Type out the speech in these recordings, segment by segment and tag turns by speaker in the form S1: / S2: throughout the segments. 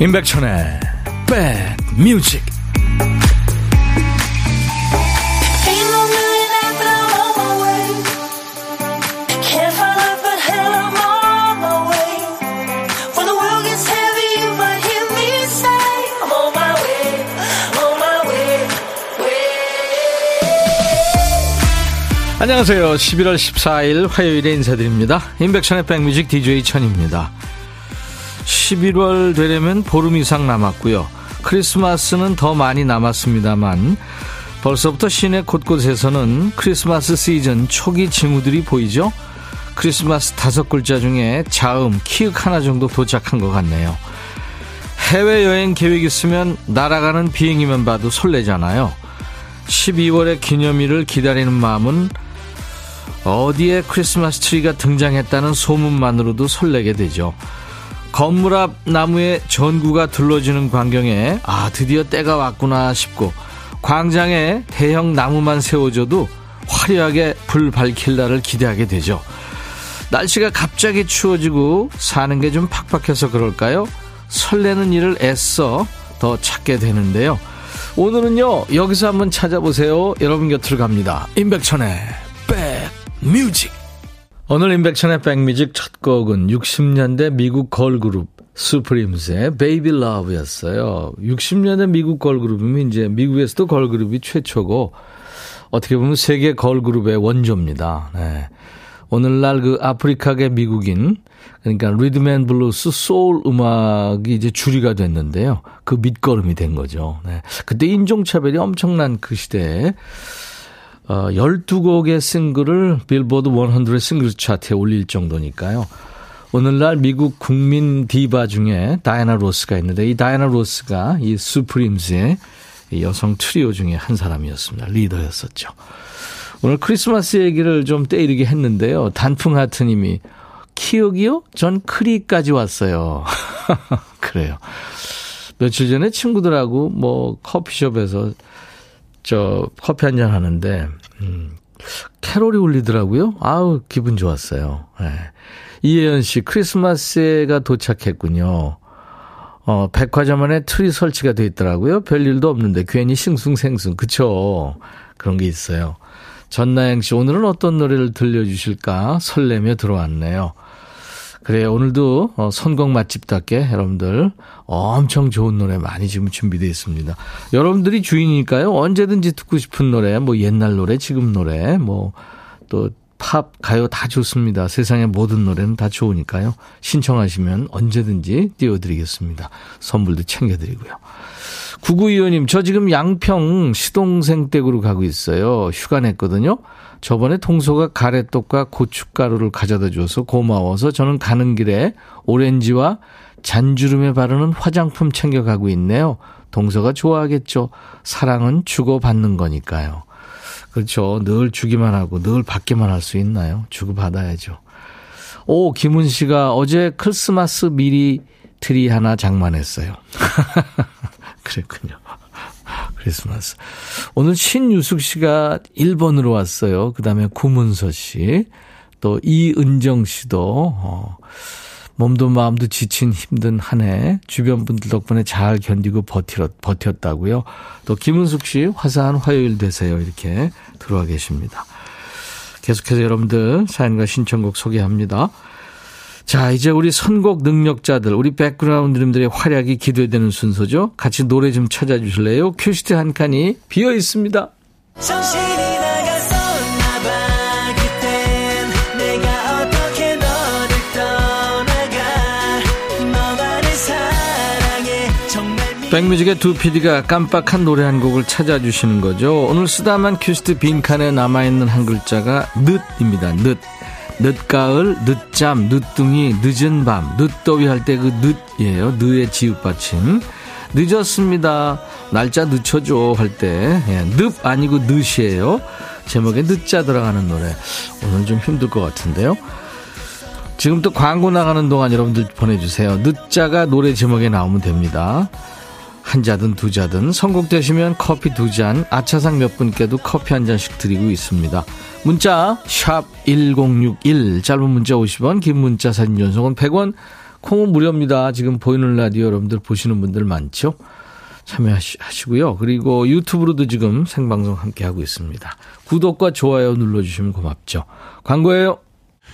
S1: 임백천의 백뮤직 안녕하세요. 11월 14일 화요일에 인사드립니다. 임백천의 백뮤직 DJ 천입니다. 11월 되려면 보름 이상 남았고요. 크리스마스는 더 많이 남았습니다만 벌써부터 시내 곳곳에서는 크리스마스 시즌 초기 징후들이 보이죠. 크리스마스 다섯 글자 중에 자음, 키읔 하나 정도 도착한 것 같네요. 해외여행 계획 있으면 날아가는 비행기만 봐도 설레잖아요. 12월의 기념일을 기다리는 마음은 어디에 크리스마스 트리가 등장했다는 소문만으로도 설레게 되죠. 건물 앞 나무에 전구가 둘러지는 광경에 아 드디어 때가 왔구나 싶고 광장에 대형 나무만 세워져도 화려하게 불 밝힐 날을 기대하게 되죠. 날씨가 갑자기 추워지고 사는 게 좀 팍팍해서 그럴까요? 설레는 일을 애써 더 찾게 되는데요. 오늘은요 여기서 한번 찾아보세요. 여러분 곁으로 갑니다. 임백천의 백뮤직 오늘 임백천의 백뮤직 첫 곡은 60년대 미국 걸그룹 수프림스의 Baby Love였어요. 60년대 미국 걸그룹이면 이제 미국에서도 걸그룹이 최초고 어떻게 보면 세계 걸그룹의 원조입니다. 네. 오늘날 그 아프리카계 미국인 그러니까 리듬 앤 블루스 소울 음악이 이제 주류가 됐는데요. 그 밑거름이 된 거죠. 네. 그때 인종차별이 엄청난 그 시대에 어, 12곡의 싱글을 빌보드 100 싱글 차트에 올릴 정도니까요. 오늘날 미국 국민 디바 중에 다이나 로스가 있는데 이 다이나 로스가 이 수프림스의 여성 트리오 중에 한 사람이었습니다. 리더였었죠. 오늘 크리스마스 얘기를 좀 때 이르게 했는데요. 단풍 하트님이 키읔이요? 전 크리까지 왔어요. 그래요. 며칠 전에 친구들하고 뭐 커피숍에서 저 커피 한 잔 하는데 음, 캐롤이 울리더라고요. 아우 기분 좋았어요. 네. 이혜연 씨 크리스마스가 도착했군요. 어, 백화점 안에 트리 설치가 돼 있더라고요. 별일도 없는데 괜히 싱숭생숭 그쵸? 그런 게 있어요. 전나영 씨 오늘은 어떤 노래를 들려주실까 설레며 들어왔네요. 그래요. 오늘도 어, 선곡 맛집답게 여러분들 엄청 좋은 노래 많이 지금 준비되어 있습니다. 여러분들이 주인이니까요. 언제든지 듣고 싶은 노래, 뭐 옛날 노래, 지금 노래, 뭐 또 팝, 가요 다 좋습니다. 세상의 모든 노래는 다 좋으니까요. 신청하시면 언제든지 띄워드리겠습니다. 선물도 챙겨드리고요. 구구이호님, 저 지금 양평 시동생 댁으로 가고 있어요. 휴가 냈거든요. 저번에 통소가 가래떡과 고춧가루를 가져다 줘서 고마워서 저는 가는 길에 오렌지와 잔주름에 바르는 화장품 챙겨가고 있네요. 동서가 좋아하겠죠. 사랑은 주고받는 거니까요. 그렇죠. 늘 주기만 하고 늘 받기만 할 수 있나요? 주고받아야죠. 오, 김은 씨가 어제 크리스마스 미리 트리 하나 장만했어요. 그랬군요. 크리스마스. 오늘 신유숙 씨가 1번으로 왔어요. 그 다음에 구문서 씨, 또 이은정 씨도, 어, 몸도 마음도 지친 힘든 한 해 주변 분들 덕분에 잘 견디고 버티었, 버텼다고요. 또 김은숙 씨 화사한 화요일 되세요. 이렇게 들어와 계십니다. 계속해서 여러분들 사연과 신청곡 소개합니다. 자, 이제 우리 선곡 능력자들, 우리 백그라운드님들의 활약이 기대되는 순서죠. 같이 노래 좀 찾아주실래요? 큐시트 한 칸이 비어 있습니다. 백뮤직의 두 PD가 깜빡한 노래 한 곡을 찾아주시는 거죠. 오늘 쓰다만 큐시트 빈칸에 남아있는 한 글자가 늦입니다. 늦. 늦가을, 늦잠, 늦둥이, 늦은 밤, 늦더위 할 때 그 늦이에요. 늦의 지읒받침. 늦었습니다. 날짜 늦춰줘 할 때. 예, 늪 아니고 늦이에요. 제목에 늦자 들어가는 노래. 오늘 좀 힘들 것 같은데요. 지금 또 광고 나가는 동안 여러분들 보내주세요. 늦자가 노래 제목에 나오면 됩니다. 한 자든 두 자든 선곡되시면 커피 두 잔, 아차상 몇 분께도 커피 한 잔씩 드리고 있습니다. 문자 1061, 짧은 문자 50원, 긴 문자 사진 전송은 100원, 콩은 무료입니다. 지금 보이는 라디오 여러분들 보시는 분들 많죠? 참여하시고요. 그리고 유튜브로도 지금 생방송 함께 하고 있습니다. 구독과 좋아요 눌러주시면 고맙죠. 광고예요.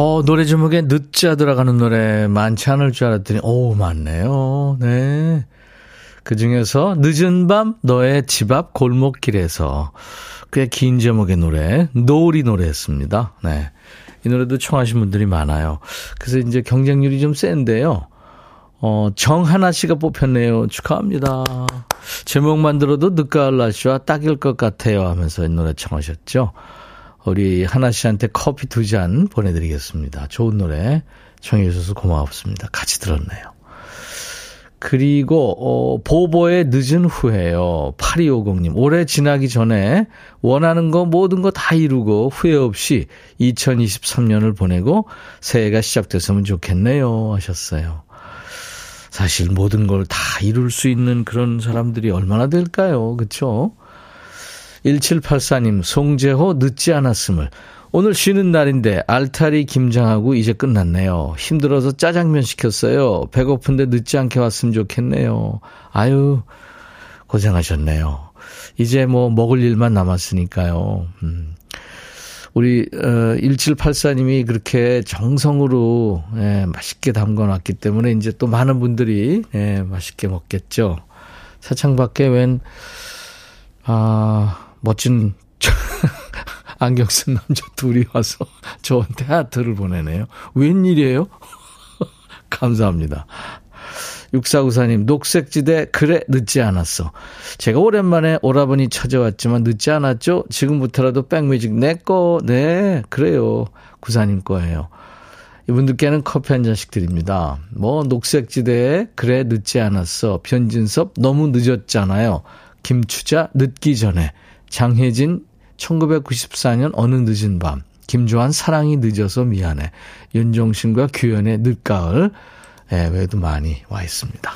S1: 어, 노래 제목에 늦자 들어가는 노래 많지 않을 줄 알았더니, 오, 많네요. 네. 그 중에서 늦은 밤 너의 집 앞 골목길에서 꽤 긴 제목의 노래, 노을이 노래했습니다. 네. 이 노래도 청하신 분들이 많아요. 그래서 이제 경쟁률이 좀 센데요. 어, 정하나 씨가 뽑혔네요. 축하합니다. 제목만 들어도 늦가을 날씨와 딱일 것 같아요 하면서 이 노래 청하셨죠. 우리 하나 씨한테 커피 두 잔 보내드리겠습니다. 좋은 노래 청해 주셔서 고맙습니다. 같이 들었네요. 그리고 어, 보보의 늦은 후에요. 8250님. 올해 지나기 전에 원하는 거 모든 거 다 이루고 후회 없이 2023년을 보내고 새해가 시작됐으면 좋겠네요 하셨어요. 사실 모든 걸 다 이룰 수 있는 그런 사람들이 얼마나 될까요? 그렇죠? 1784님, 송재호 늦지 않았음을. 오늘 쉬는 날인데 알타리 김장하고 이제 끝났네요. 힘들어서 짜장면 시켰어요. 배고픈데 늦지 않게 왔으면 좋겠네요. 아유, 고생하셨네요. 이제 뭐 먹을 일만 남았으니까요. 음. 우리 어 1784님이 그렇게 정성으로 예, 맛있게 담궈놨기 때문에 이제 또 많은 분들이 예, 맛있게 먹겠죠. 사창 밖에 웬 아, 멋진 안경 쓴 남자 둘이 와서 저한테 하트를 보내네요. 웬일이에요? 감사합니다. 육사구사님, 녹색지대, 그래, 늦지 않았어. 제가 오랜만에 오라버니 찾아왔지만 늦지 않았죠? 지금부터라도 백뮤직 내꺼, 네, 그래요. 구사님 거예요. 이분들께는 커피 한 잔씩 드립니다. 뭐, 녹색지대에, 그래, 늦지 않았어. 변진섭, 너무 늦었잖아요. 김추자, 늦기 전에. 장혜진, 1994년 어느 늦은 밤. 김조한 사랑이 늦어서 미안해. 윤종신과 규현의 늦가을. 예, 외에도 많이 와 있습니다.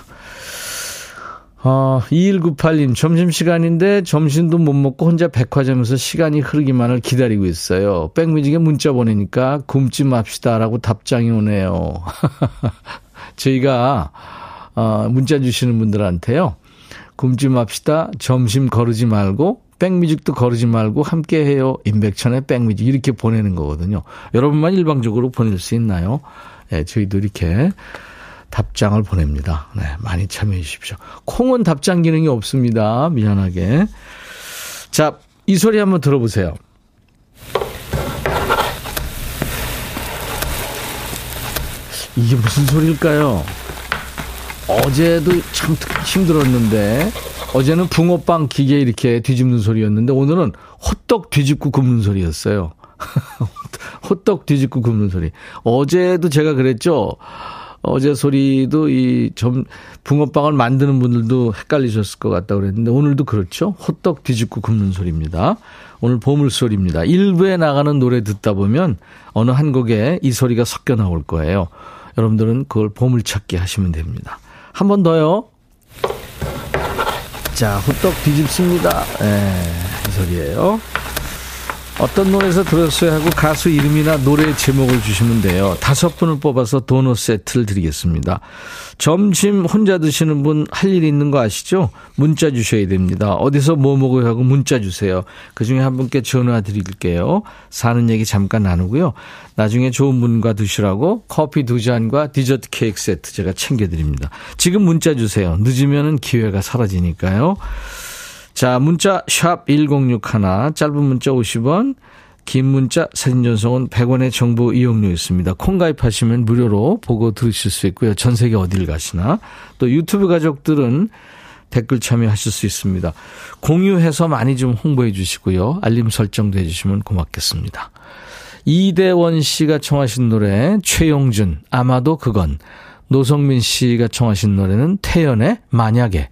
S1: 어, 2198님, 점심시간인데 점심도 못 먹고 혼자 백화점에서 시간이 흐르기만을 기다리고 있어요. 백뮤직에 문자 보내니까 굶지 맙시다라고 답장이 오네요. 저희가, 어, 문자 주시는 분들한테요. 굶지 맙시다. 점심 거르지 말고 백뮤직도 거르지 말고 함께 해요. 임백천의 백뮤직 이렇게 보내는 거거든요. 여러분만 일방적으로 보낼 수 있나요? 네, 저희도 이렇게 답장을 보냅니다. 네, 많이 참여해 주십시오. 콩은 답장 기능이 없습니다. 미안하게. 자, 이 소리 한번 들어보세요. 이게 무슨 소리일까요? 어제도 참 힘들었는데 어제는 붕어빵 기계 이렇게 뒤집는 소리였는데 오늘은 호떡 뒤집고 굽는 소리였어요. 호떡 뒤집고 굽는 소리. 어제도 제가 그랬죠. 어제 소리도 이 점 붕어빵을 만드는 분들도 헷갈리셨을 것 같다고 그랬는데 오늘도 그렇죠. 호떡 뒤집고 굽는 소리입니다. 오늘 보물 소리입니다. 일부에 나가는 노래 듣다 보면 어느 한 곡에 이 소리가 섞여 나올 거예요. 여러분들은 그걸 보물 찾기 하시면 됩니다. 한 번 더요. 자, 후떡 뒤집습니다. 예, 이 소리예요. 어떤 노래에서 들었어요 하고 가수 이름이나 노래 제목을 주시면 돼요. 다섯 분을 뽑아서 도넛 세트를 드리겠습니다. 점심 혼자 드시는 분 할 일 있는 거 아시죠? 문자 주셔야 됩니다. 어디서 뭐 먹어요 하고 문자 주세요. 그 중에 한 분께 전화 드릴게요. 사는 얘기 잠깐 나누고요. 나중에 좋은 분과 드시라고 커피 두 잔과 디저트 케이크 세트 제가 챙겨드립니다. 지금 문자 주세요. 늦으면 기회가 사라지니까요. 자, 문자 샵 1061, 짧은 문자 50원, 긴 문자 사진 전송은 100원의 정보 이용료 있습니다. 콩 가입하시면 무료로 보고 들으실 수 있고요. 전 세계 어디를 가시나. 또 유튜브 가족들은 댓글 참여하실 수 있습니다. 공유해서 많이 좀 홍보해 주시고요. 알림 설정도 해 주시면 고맙겠습니다. 이대원 씨가 청하신 노래 최용준 아마도 그건 노성민 씨가 청하신 노래는 태연의 만약에.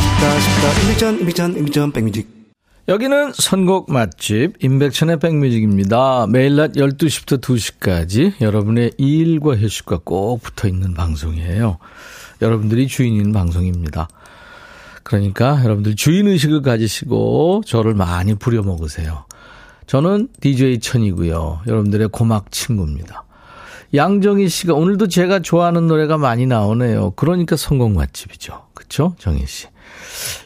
S1: 여기는 선곡 맛집 임백천의 백뮤직입니다. 매일 낮 12시부터 2시까지 여러분의 일과 휴식과 꼭 붙어있는 방송이에요. 여러분들이 주인인 방송입니다. 그러니까 여러분들 주인의식을 가지시고 저를 많이 부려먹으세요. 저는 DJ 천이고요. 여러분들의 고막 친구입니다. 양정희 씨가 오늘도 제가 좋아하는 노래가 많이 나오네요. 그러니까 성공 맛집이죠. 그쵸? 정희 씨.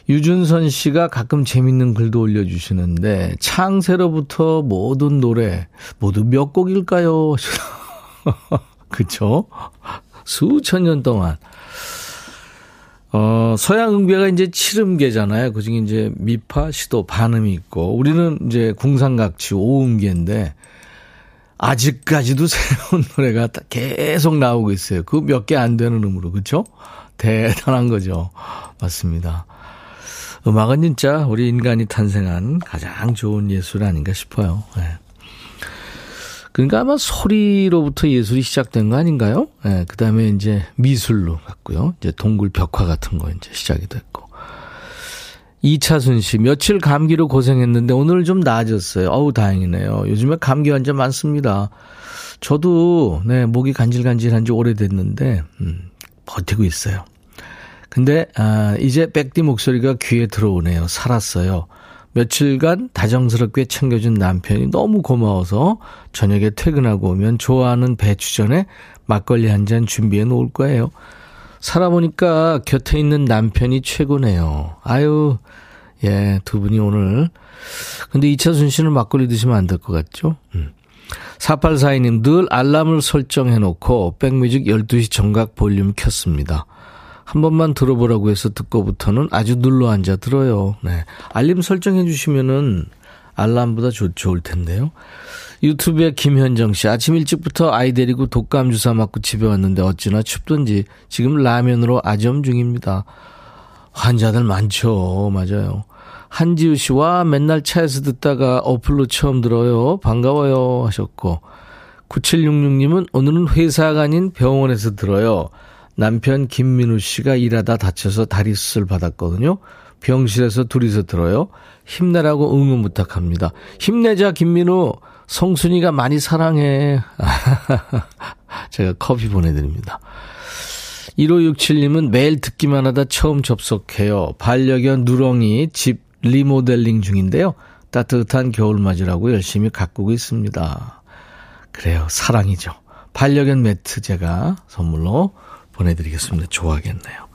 S1: 유준선 씨가 가끔 재밌는 글도 올려주시는데, 창세로부터 모든 노래, 모두 몇 곡일까요? 그쵸? 수천 년 동안. 어, 서양 응배가 이제 칠음계잖아요. 그 중에 이제 미파, 시도, 반음이 있고, 우리는 이제 궁상각치, 오음계인데, 아직까지도 새로운 노래가 계속 나오고 있어요. 그 몇 개 안 되는 음으로, 그쵸? 대단한 거죠. 맞습니다. 음악은 진짜 우리 인간이 탄생한 가장 좋은 예술 아닌가 싶어요. 네. 그러니까 아마 소리로부터 예술이 시작된 거 아닌가요? 네, 그 다음에 이제 미술로 갔고요. 이제 동굴 벽화 같은 거 이제 시작이 됐고. 이차순 씨, 며칠 감기로 고생했는데 오늘 좀 나아졌어요. 어우, 다행이네요. 요즘에 감기 환자 많습니다. 저도, 네, 목이 간질간질한 지 오래됐는데, 음, 버티고 있어요. 근데, 아, 이제 백디 목소리가 귀에 들어오네요. 살았어요. 며칠간 다정스럽게 챙겨준 남편이 너무 고마워서 저녁에 퇴근하고 오면 좋아하는 배추전에 막걸리 한 잔 준비해 놓을 거예요. 살아보니까 곁에 있는 남편이 최고네요. 아유, 예, 두 분이 오늘. 근데 이차순 씨는 막걸리 드시면 안 될 것 같죠? 음. 4842님, 늘 알람을 설정해 놓고 백뮤직 12시 정각 볼륨 켰습니다. 한 번만 들어보라고 해서 듣고부터는 아주 눌러 앉아 들어요. 네. 알림 설정해 주시면은 알람보다 좋, 좋을 텐데요. 유튜브에 김현정 씨. 아침 일찍부터 아이 데리고 독감 주사 맞고 집에 왔는데 어찌나 춥던지 지금 라면으로 아점 중입니다. 환자들 많죠. 맞아요. 한지우 씨, 와, 맨날 차에서 듣다가 어플로 처음 들어요. 반가워요. 하셨고. 9766님은 오늘은 회사가 아닌 병원에서 들어요. 남편 김민우 씨가 일하다 다쳐서 다리 수술 받았거든요. 병실에서 둘이서 들어요. 힘내라고 응원 부탁합니다. 힘내자, 김민우. 성순이가 많이 사랑해. 제가 커피 보내드립니다. 1567님은 매일 듣기만 하다 처음 접속해요. 반려견 누렁이 집 리모델링 중인데요. 따뜻한 겨울 맞으라고 열심히 가꾸고 있습니다. 그래요. 사랑이죠. 반려견 매트 제가 선물로 보내드리겠습니다. 좋아하겠네요.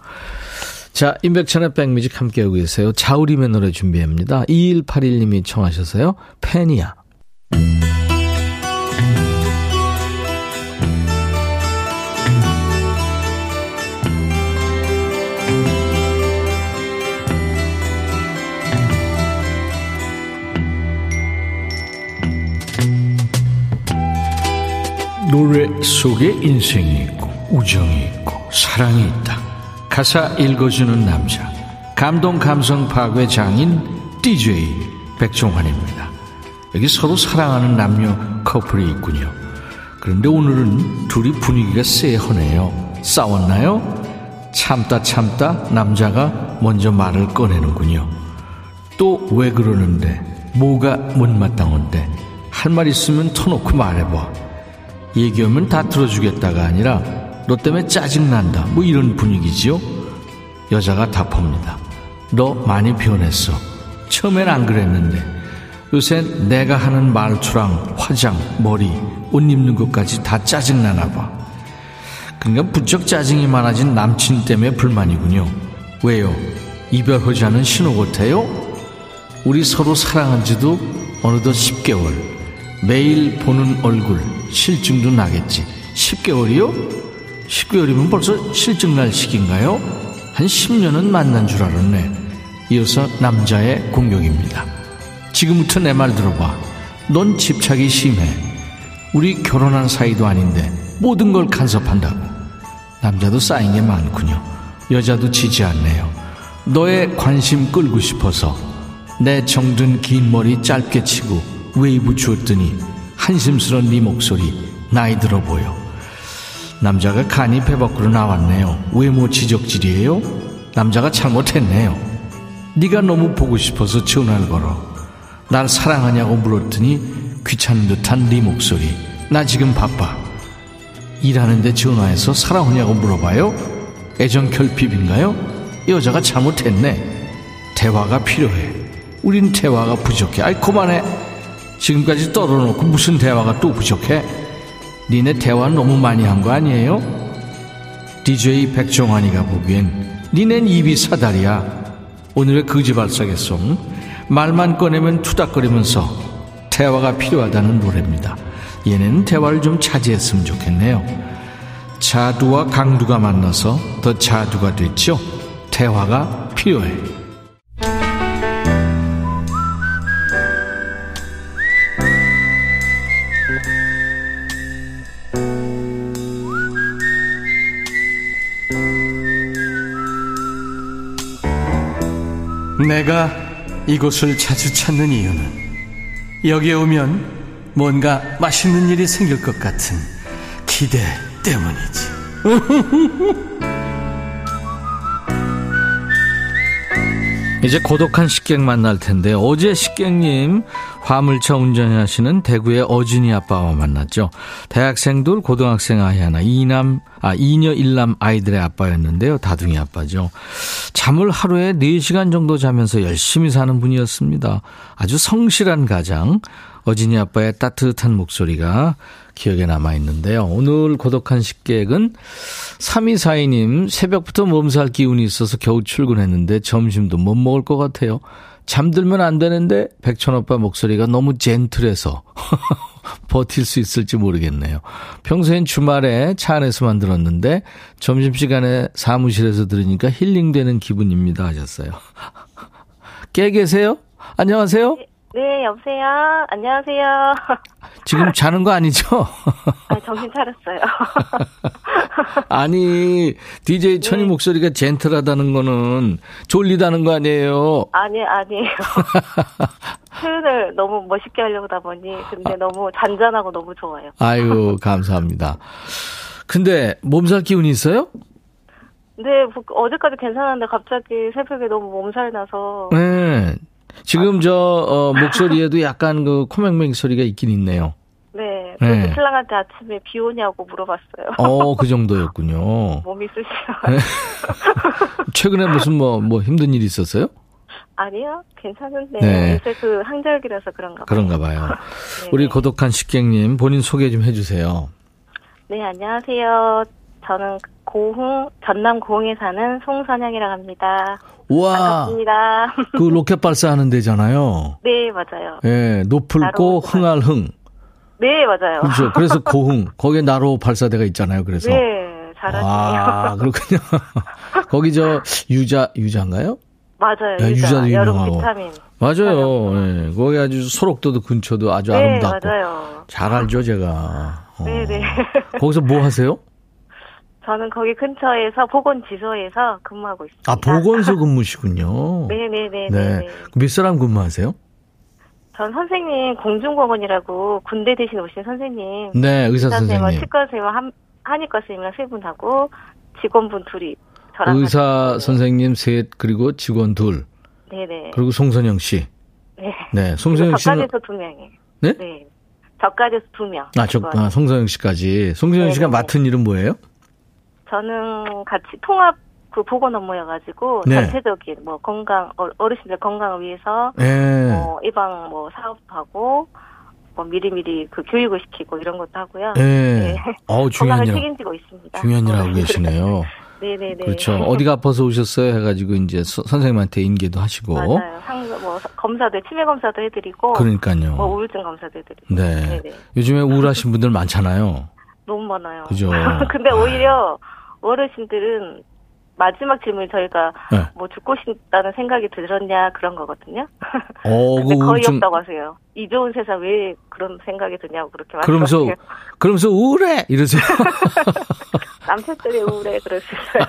S1: 자, 임백천의 백뮤직 함께하고 계세요. 자우림의 노래 준비합니다. 2181님이 청하셔서요. 팬이야. 노래 속에 인생이 있고 우정이 있고 사랑이 있다. 가사 읽어주는 남자 감동 감성 파괴 장인 DJ 백종환입니다. 여기 서로 사랑하는 남녀 커플이 있군요. 그런데 오늘은 둘이 분위기가 쎄하네요. 싸웠나요? 참다 참다 남자가 먼저 말을 꺼내는군요. 또 왜 그러는데? 뭐가 못마땅한데? 할 말 있으면 터놓고 말해봐. 얘기하면 다 들어주겠다가 아니라 너 때문에 짜증난다. 뭐 이런 분위기지요? 여자가 답합니다. 너 많이 변했어. 처음엔 안 그랬는데. 요새 내가 하는 말투랑 화장 머리 옷 입는 것까지 다 짜증나나 봐. 그러니까 부쩍 짜증이 많아진 남친 때문에 불만이군요. 왜요? 이별하자는 신호 같아요? 우리 서로 사랑한 지도 어느덧 10개월. 매일 보는 얼굴, 실증도 나겠지. 10개월이요? 10개월이면 벌써 실증 날 시기인가요? 한 10년은 만난 줄 알았네. 이어서 남자의 공격입니다. 지금부터 내 말 들어봐. 넌 집착이 심해. 우리 결혼한 사이도 아닌데 모든 걸 간섭한다고. 남자도 쌓인 게 많군요. 여자도 지지 않네요. 너의 관심 끌고 싶어서 내 정든 긴 머리 짧게 치고 웨이브 주었더니 한심스런 네 목소리 나이 들어 보여. 남자가 간이 배 밖으로 나왔네요. 외모 지적질이에요? 남자가 잘못했네요. 네가 너무 보고 싶어서 전화를 걸어. 날 사랑하냐고 물었더니 귀찮은 듯한 네 목소리. 나 지금 바빠. 일하는데 전화해서 사랑하냐고 물어봐요? 애정 결핍인가요? 여자가 잘못했네. 대화가 필요해. 우린 대화가 부족해. 아이 그만해. 지금까지 떨어놓고 무슨 대화가 또 부족해? 니네 대화 너무 많이 한 거 아니에요? DJ 백종환이가 보기엔 니넨 입이 사다리야. 오늘의 거지발사겠어. 말만 꺼내면 투닥거리면서 대화가 필요하다는 노래입니다. 얘네는 대화를 좀 차지했으면 좋겠네요. 자두와 강두가 만나서 더 자두가 됐죠. 대화가 필요해.
S2: 내가 이곳을 자주 찾는 이유는 여기에 오면 뭔가 맛있는 일이 생길 것 같은 기대 때문이지.
S1: 이제 고독한 식객 만날 텐데 어제 식객님 화물차 운전하시는 대구의 어준이 아빠와 만났죠. 대학생들 고등학생 아이 하나 이남 아 이녀 일남 아이들의 아빠였는데요. 다둥이 아빠죠. 잠을 하루에 4시간 정도 자면서 열심히 사는 분이었습니다. 아주 성실한 가장 어진이 아빠의 따뜻한 목소리가 기억에 남아 있는데요. 오늘 고독한 식객은 3242님 새벽부터 몸살 기운이 있어서 겨우 출근했는데 점심도 못 먹을 것 같아요. 잠들면 안 되는데 백천 오빠 목소리가 너무 젠틀해서 버틸 수 있을지 모르겠네요. 평소엔 주말에 차 안에서만 들었는데 점심시간에 사무실에서 들으니까 힐링되는 기분입니다 하셨어요. 깨 계세요? 안녕하세요?
S3: 네, 여보세요. 안녕하세요.
S1: 지금 자는 거 아니죠?
S3: 아, 정신 차렸어요.
S1: 아니, DJ 천이 네. 목소리가 젠틀하다는 거는 졸리다는 거 아니에요?
S3: 아니, 아니에요. 표현을 너무 멋있게 하려고 하다 보니, 근데 아. 너무 잔잔하고 너무 좋아요.
S1: 아유, 감사합니다. 근데 몸살 기운이 있어요?
S3: 네, 어제까지 괜찮았는데 갑자기 새벽에 너무 몸살 나서.
S1: 네. 지금 저 어, 목소리에도 약간 그 코맹맹 소리가 있긴 있네요.
S3: 네. 그래서 네. 신랑한테 아침에 비 오냐고 물어봤어요.
S1: 어, 그 정도였군요.
S3: 몸이 쓰시요 네.
S1: 최근에 무슨 뭐, 뭐 힘든 일이 있었어요?
S3: 아니요, 괜찮은데. 네. 요새 그 항절기라서 그런가 봐요.
S1: 그런가 봐요. 우리 고독한 식객님, 본인 소개 좀 해주세요.
S3: 네, 안녕하세요. 저는 고흥, 전남 고흥에 사는 송선영이라고 합니다.
S1: 우와.
S3: 반갑습니다.
S1: 그 로켓 발사하는 데잖아요.
S3: 네, 맞아요.
S1: 예, 네, 노풀고 흥알흥.
S3: 네, 맞아요.
S1: 그렇죠. 그래서 고흥. 거기에 나로 발사대가 있잖아요. 그래서.
S3: 네, 잘하시네요. 아,
S1: 그렇군요. 거기 저 유자, 유자인가요?
S3: 맞아요. 네, 유자. 유자도 유명하고. 비타민.
S1: 맞아요. 네, 거기 아주 소록도도 근처도 아주
S3: 네,
S1: 아름답고.
S3: 맞아요.
S1: 잘 알죠, 제가.
S3: 어. 네 네.
S1: 거기서 뭐 하세요?
S3: 저는 거기 근처에서 보건지소에서 근무하고 있습니다.
S1: 아, 보건소 근무시군요.
S3: 네네네.
S1: 네. 몇 사람 근무하세요?
S3: 전 선생님 공중보건이라고 군대 대신 오신 선생님.
S1: 네, 의사 선생님.
S3: 치과쌤, 한, 한의과 선생님이랑 세 분하고 직원분 둘이
S1: 저랑 의사 선생님 셋 그리고 직원 둘.
S3: 네네.
S1: 그리고 송선영 씨.
S3: 네.
S1: 네, 송선영 씨는
S3: 저까지도 두 명이에요.
S1: 네?
S3: 네. 저까지도 두 명.
S1: 아, 저, 아, 송선영 씨까지. 송선영 네네. 씨가 맡은 일은 뭐예요?
S3: 저는 같이 통합 그 보건 업무여가지고 네. 전체적인 뭐 건강 어, 어르신들 건강을 위해서 네. 뭐 예방 뭐 사업도 하고 뭐 미리미리 그 교육을 시키고 이런 것도 하고요.
S1: 네. 네. 어 중요한 일
S3: 책임지고 있습니다.
S1: 중요한 일 하고 계시네요.
S3: 네네네.
S1: 그렇죠. 어디가 아파서 오셨어요? 해가지고 이제 서, 선생님한테 인계도 하시고.
S3: 맞아요. 상, 뭐뭐 검사도 치매 검사도 해드리고.
S1: 그러니까요.
S3: 뭐 우울증 검사도 해드리고.
S1: 네. 네네. 요즘에 우울하신 분들 많잖아요.
S3: 너무 많아요.
S1: 그죠.
S3: 근데 오히려 어르신들은 마지막 질문이 저희가 네. 뭐 죽고 싶다는 생각이 들었냐 그런 거거든요. 어, 근데 그 거의 우울증... 없다고 하세요. 이 좋은 세상 왜 그런 생각이 드냐고 그렇게
S1: 그러면서
S3: 말씀하세요.
S1: 그러면서 우울해 이러세요.
S3: 남편들이 우울해 그러시어요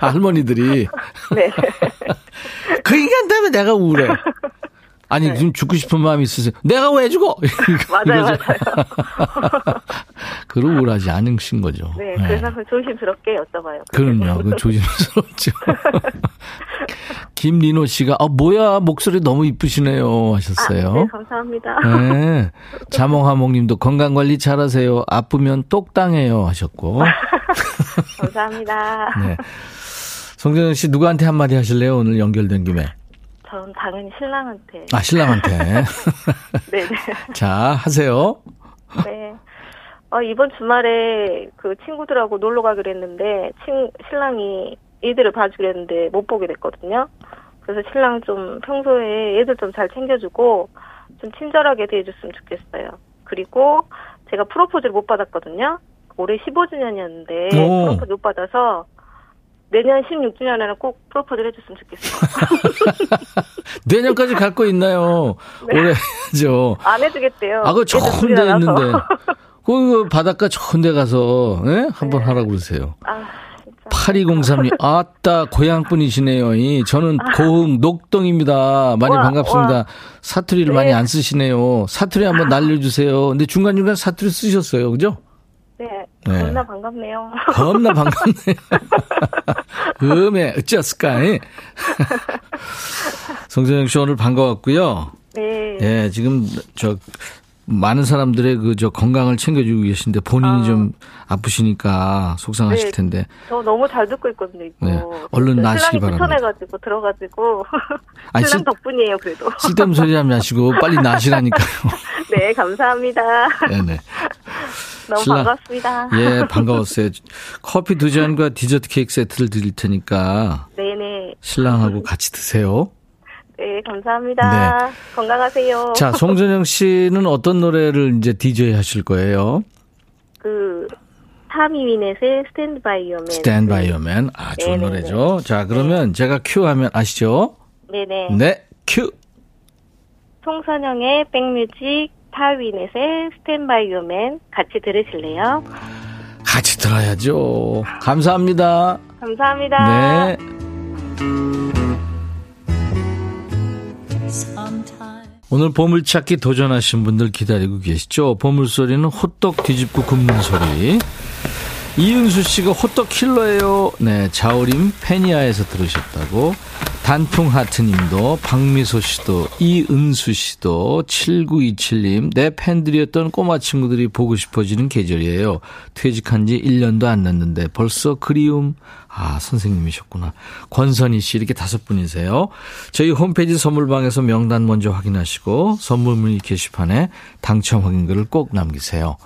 S1: 할머니들이. 네. 그 인간 때문에 내가 우울해. 아니 네. 지금 죽고 싶은 마음이 있으세요. 내가 왜 죽어?
S3: 맞아요, 맞아요.
S1: 그런 우울하지 않으신 거죠.
S3: 네, 그래서 네. 조심스럽게 여쭤봐요.
S1: 그럼요, 그 조심스럽죠. 김리노 씨가 아 뭐야 목소리 너무 이쁘시네요 하셨어요. 아,
S3: 네, 감사합니다.
S1: 네, 자몽하몽님도 건강 관리 잘하세요. 아프면 똑당해요 하셨고.
S3: 감사합니다. 네.
S1: 송정현 씨 누구한테 한마디 하실래요? 오늘 연결된 김에.
S3: 저는 당연히 신랑한테.
S1: 아, 신랑한테.
S3: 네네.
S1: 자, 하세요.
S3: 네. 어, 이번 주말에 그 친구들하고 놀러 가기로 했는데, 친, 신랑이 애들을 봐주기로 했는데 못 보게 됐거든요. 그래서 신랑 좀 평소에 애들 좀 잘 챙겨주고, 좀 친절하게 대해줬으면 좋겠어요. 그리고 제가 프로포즈를 못 받았거든요. 올해 15주년이었는데, 오. 프로포즈 못 받아서, 내년 16주년에는 꼭 프로포즈를 해줬으면 좋겠어요.
S1: 내년까지 갈거 있나요? 네. 올해죠.
S3: 안 해주겠대요.
S1: 아, 그 좋은 데 있는데. 그 바닷가 좋은 데 가서, 예? 한번 네. 하라고 그러세요. 아. 8203님, 아따, 고향 분이시네요. 저는 아. 고흥 녹동입니다. 많이 와, 반갑습니다. 와. 사투리를 네. 많이 안 쓰시네요. 사투리 한번 날려주세요. 근데 중간중간 사투리 쓰셨어요. 그죠?
S3: 네. 네. 겁나 반갑네요.
S1: 겁나 반갑네요. 음에 어찌었을까? 성재영 씨 오늘 반가웠고요.
S3: 네.
S1: 예, 지금 저 많은 사람들의 그 저 건강을 챙겨주고 계신데 본인이 아. 좀 아프시니까 속상하실 네, 텐데.
S3: 저 너무 잘 듣고 있거든요. 이거. 네,
S1: 얼른 나시기 바랍니다.
S3: 추천해가지고 들어가지고 아니, 신랑 덕분이에요. 그래도.
S1: 쓸데없는 소리 하면 하시고 빨리 나시라니까요.
S3: 네, 감사합니다.
S1: 네네.
S3: 너무 신랑, 반갑습니다.
S1: 예, 반가웠어요. 커피 두 잔과 디저트 케이크 세트를 드릴 테니까.
S3: 네네.
S1: 신랑하고 같이 드세요.
S3: 네, 감사합니다. 네. 건강하세요.
S1: 자, 송전영 씨는 어떤 노래를 이제 DJ 하실 거예요?
S3: 그, 태미 와이넷의
S1: Stand by Your Man. Stand by Your Man. 아, 좋은 네네네. 노래죠. 자, 그러면 네. 제가 큐 하면 아시죠?
S3: 네네.
S1: 네, 큐.
S3: 송선영의 백뮤직 태미 와이넷의 Stand by Your Man 같이 들으실래요?
S1: 같이 들어야죠. 감사합니다.
S3: 감사합니다.
S1: 네. 오늘 보물찾기 도전하신 분들 기다리고 계시죠? 보물소리는 호떡 뒤집고 굽는 소리. 이은수 씨가 호떡 킬러예요. 네, 자우림 페니아에서 들으셨다고. 단풍 하트님도, 박미소 씨도, 이은수 씨도, 7927님, 내 팬들이었던 꼬마 친구들이 보고 싶어지는 계절이에요. 퇴직한 지 1년도 안 됐는데 벌써 그리움. 아, 선생님이셨구나. 권선희 씨, 이렇게 다섯 분이세요. 저희 홈페이지 선물방에서 명단 먼저 확인하시고, 선물 문의 게시판에 당첨 확인글을 꼭 남기세요.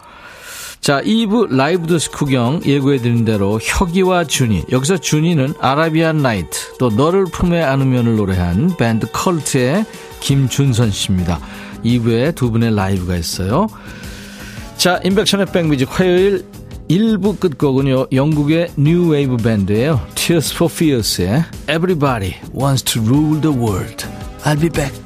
S1: 자, 2부 라이브도 식후경 예고해드린 대로 혁이와 준이. 여기서 준이는 아라비안 나이트, 또 너를 품에 안으면을 노래한 밴드 컬트의 김준선 씨입니다. 2부에 두 분의 라이브가 있어요. 자, 임백천의 백뮤직 화요일 1부 끝곡은요, 영국의 뉴 웨이브 밴드예요. Tears for Fears의 Everybody Wants to Rule the World. I'll be back.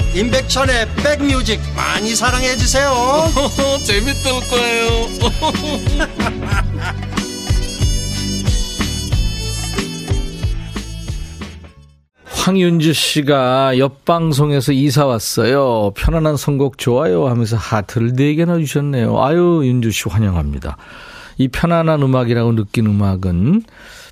S4: 임백천의 백뮤직 많이 사랑해 주세요.
S5: 재밌을 거예요.
S1: 황윤주 씨가 옆 방송에서 이사 왔어요. 편안한 선곡 좋아요 하면서 하트를 4개나 주셨네요. 아유, 윤주 씨 환영합니다. 이 편안한 음악이라고 느낀 음악은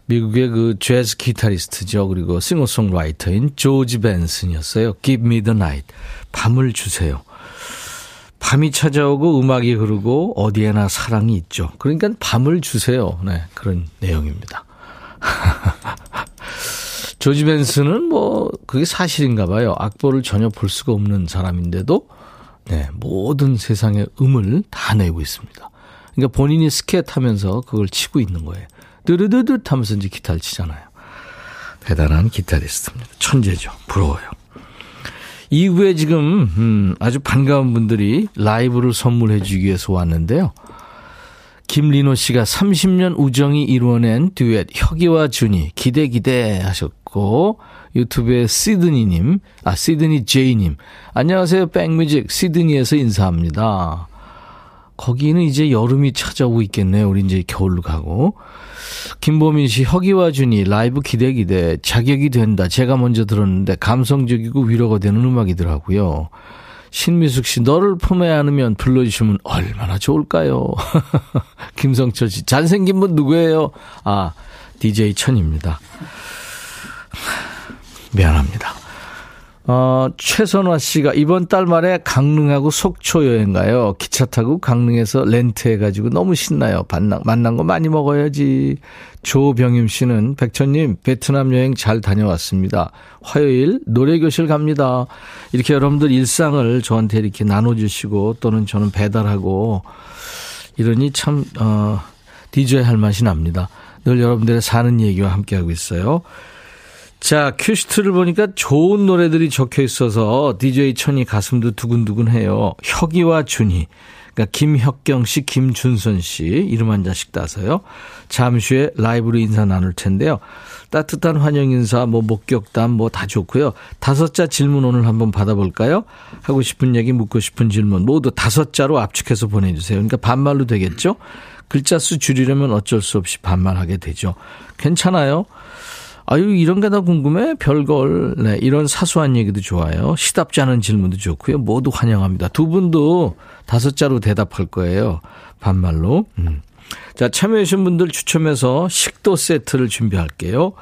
S1: 미국의 그 재즈 기타리스트죠. 그리고 싱어송라이터인 조지 벤슨이었어요. Give me the night. 밤을 주세요. 밤이 찾아오고 음악이 흐르고 어디에나 사랑이 있죠. 그러니까 밤을 주세요. 네, 그런 내용입니다. 조지 벤슨은 뭐 그게 사실인가 봐요. 악보를 전혀 볼 수가 없는 사람인데도 네, 모든 세상의 음을 다 내고 있습니다. 그러니까 본인이 스케트 하면서 그걸 치고 있는 거예요. 드르드드 하면서 이제 기타를 치잖아요. 대단한 기타리스트입니다. 천재죠. 부러워요. 이후에 지금 음, 아주 반가운 분들이 라이브를 선물해 주기 위해서 왔는데요. 김리노 씨가 30년 우정이 이루어낸 듀엣 혁이와 준이 기대 기대 하셨고 유튜브에 시드니님, 아 시드니 제이님 안녕하세요 백뮤직 시드니에서 인사합니다. 거기는 이제 여름이 찾아오고 있겠네요. 우리 이제 겨울로 가고. 김보민 씨, 혁이와 준이 라이브 기대 기대 자격이 된다. 제가 먼저 들었는데 감성적이고 위로가 되는 음악이더라고요. 신미숙 씨, 너를 품에 안으면 불러주시면 얼마나 좋을까요? 김성철 씨, 잘생긴 분 누구예요? 아, DJ 천입니다. 미안합니다. 어, 최선화 씨가 이번 달 말에 강릉하고 속초 여행 가요. 기차 타고 강릉에서 렌트해가지고 너무 신나요. 만난, 만난 거 많이 먹어야지. 조병임 씨는 백천님 베트남 여행 잘 다녀왔습니다. 화요일 노래교실 갑니다. 이렇게 여러분들 일상을 저한테 이렇게 나눠주시고 또는 저는 배달하고 이러니 참, 어, 디저이 할 맛이 납니다. 늘 여러분들의 사는 얘기와 함께하고 있어요. 자, 큐시트를 보니까 좋은 노래들이 적혀 있어서 DJ 천이 가슴도 두근두근해요. 혁이와 준이. 그러니까 김혁경 씨, 김준선 씨 이름 한 자씩 따서요. 잠시 후에 라이브로 인사 나눌 텐데요. 따뜻한 환영 인사, 뭐 목격담 뭐 다 좋고요. 다섯 자 질문 오늘 한번 받아볼까요? 하고 싶은 얘기, 묻고 싶은 질문 모두 다섯 자로 압축해서 보내주세요. 그러니까 반말로 되겠죠? 글자 수 줄이려면 어쩔 수 없이 반말하게 되죠. 괜찮아요. 아유, 이런 게 다 궁금해? 별걸. 네, 이런 사소한 얘기도 좋아요. 시답지 않은 질문도 좋고요. 모두 환영합니다. 두 분도 다섯 자로 대답할 거예요. 반말로. 음. 자, 참여해주신 분들 추첨해서 식도 세트를 준비할게요.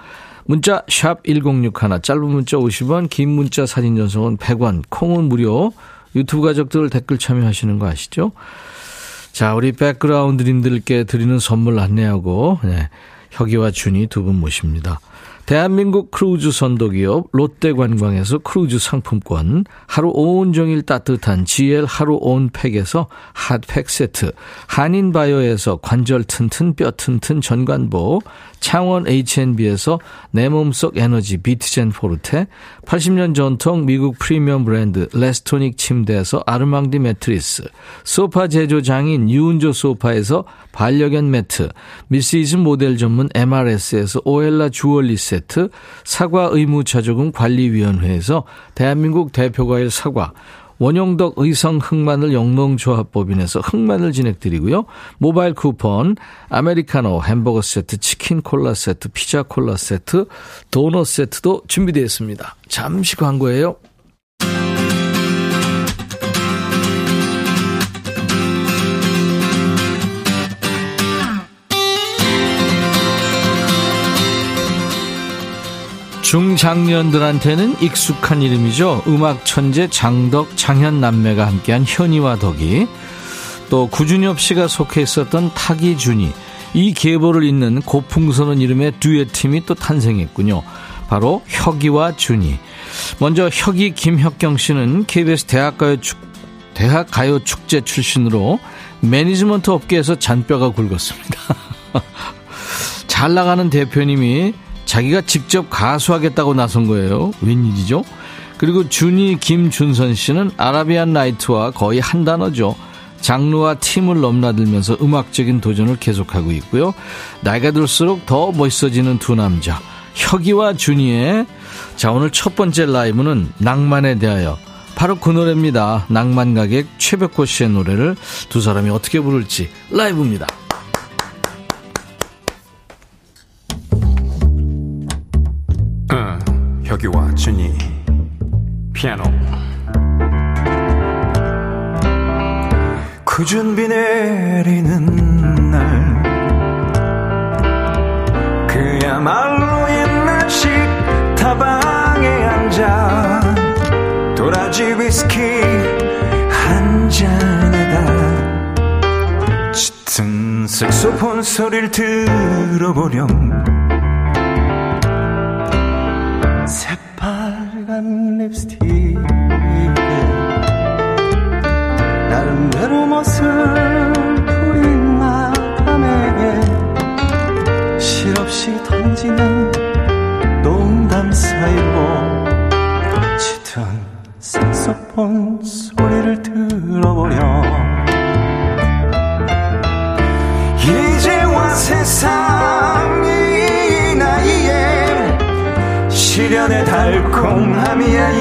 S1: 문자 샵 1061, 짧은 문자 50원, 긴 문자 사진 전송은 100원, 콩은 무료. 유튜브 가족들 댓글 참여하시는 거 아시죠? 자, 우리 백그라운드님들께 드리는 선물 안내하고, 네, 혁이와 준이 두 분 모십니다. 대한민국 크루즈 선도기업 롯데관광에서 크루즈 상품권, 하루 온종일 따뜻한 GL 하루 온팩에서 핫팩 세트, 한인바이오에서 관절 튼튼 뼈 튼튼 전관보, 창원 H&B에서 내 몸속 에너지 비트젠 포르테, 80년 전통 미국 프리미엄 브랜드 레스토닉 침대에서 아르망디 매트리스, 소파 제조 장인 유운조 소파에서 반려견 매트, 미시즈 모델 전문 MRS에서 오엘라 주얼리 세트, 사과 의무 자조금 관리위원회에서 대한민국 대표과일 사과, 원용덕 의성 흑마늘 영농조합법인에서 흑마늘 진행드리고요. 모바일 쿠폰, 아메리카노 햄버거 세트, 치킨 콜라 세트, 피자 콜라 세트, 도넛 세트도 준비되어 있습니다. 잠시 광고예요. 중장년들한테는 익숙한 이름이죠. 음악 천재 장덕, 장현 남매가 함께한 현이와 덕이 또 구준엽 씨가 속해 있었던 타기 준이 이 계보를 잇는 고풍스러운 이름의 듀엣 팀이 또 탄생했군요. 바로 혁이와 준이. 먼저 혁이 김혁경 씨는 KBS 대학가요 축 대학 가요 축제 출신으로 매니지먼트 업계에서 잔뼈가 굵었습니다. 잘 나가는 대표님이 자기가 직접 가수하겠다고 나선 거예요. 웬일이죠? 그리고 준이 김준선 씨는 아라비안 나이트와 거의 한 단어죠. 장르와 팀을 넘나들면서 음악적인 도전을 계속하고 있고요. 나이가 들수록 더 멋있어지는 두 남자. 혁이와 준이의 자 오늘 첫 번째 라이브는 낭만에 대하여 바로 그 노래입니다. 낭만 가객 최백호 씨의 노래를 두 사람이 어떻게 부를지 라이브입니다.
S6: 혁이와 준이. 피아노. 그 준 비 내리는 날.
S7: 그야말로 옛날식 다방에 앉아 도라지 위스키 한 잔에다. 짙은 색소폰 소리를 들어보렴 새빨간 립스틱에 나름대로 멋을 부린 마담에게 실없이 던지는 농담 사이로 짙은 색소폰 소리를 들어보렴 달콤함이야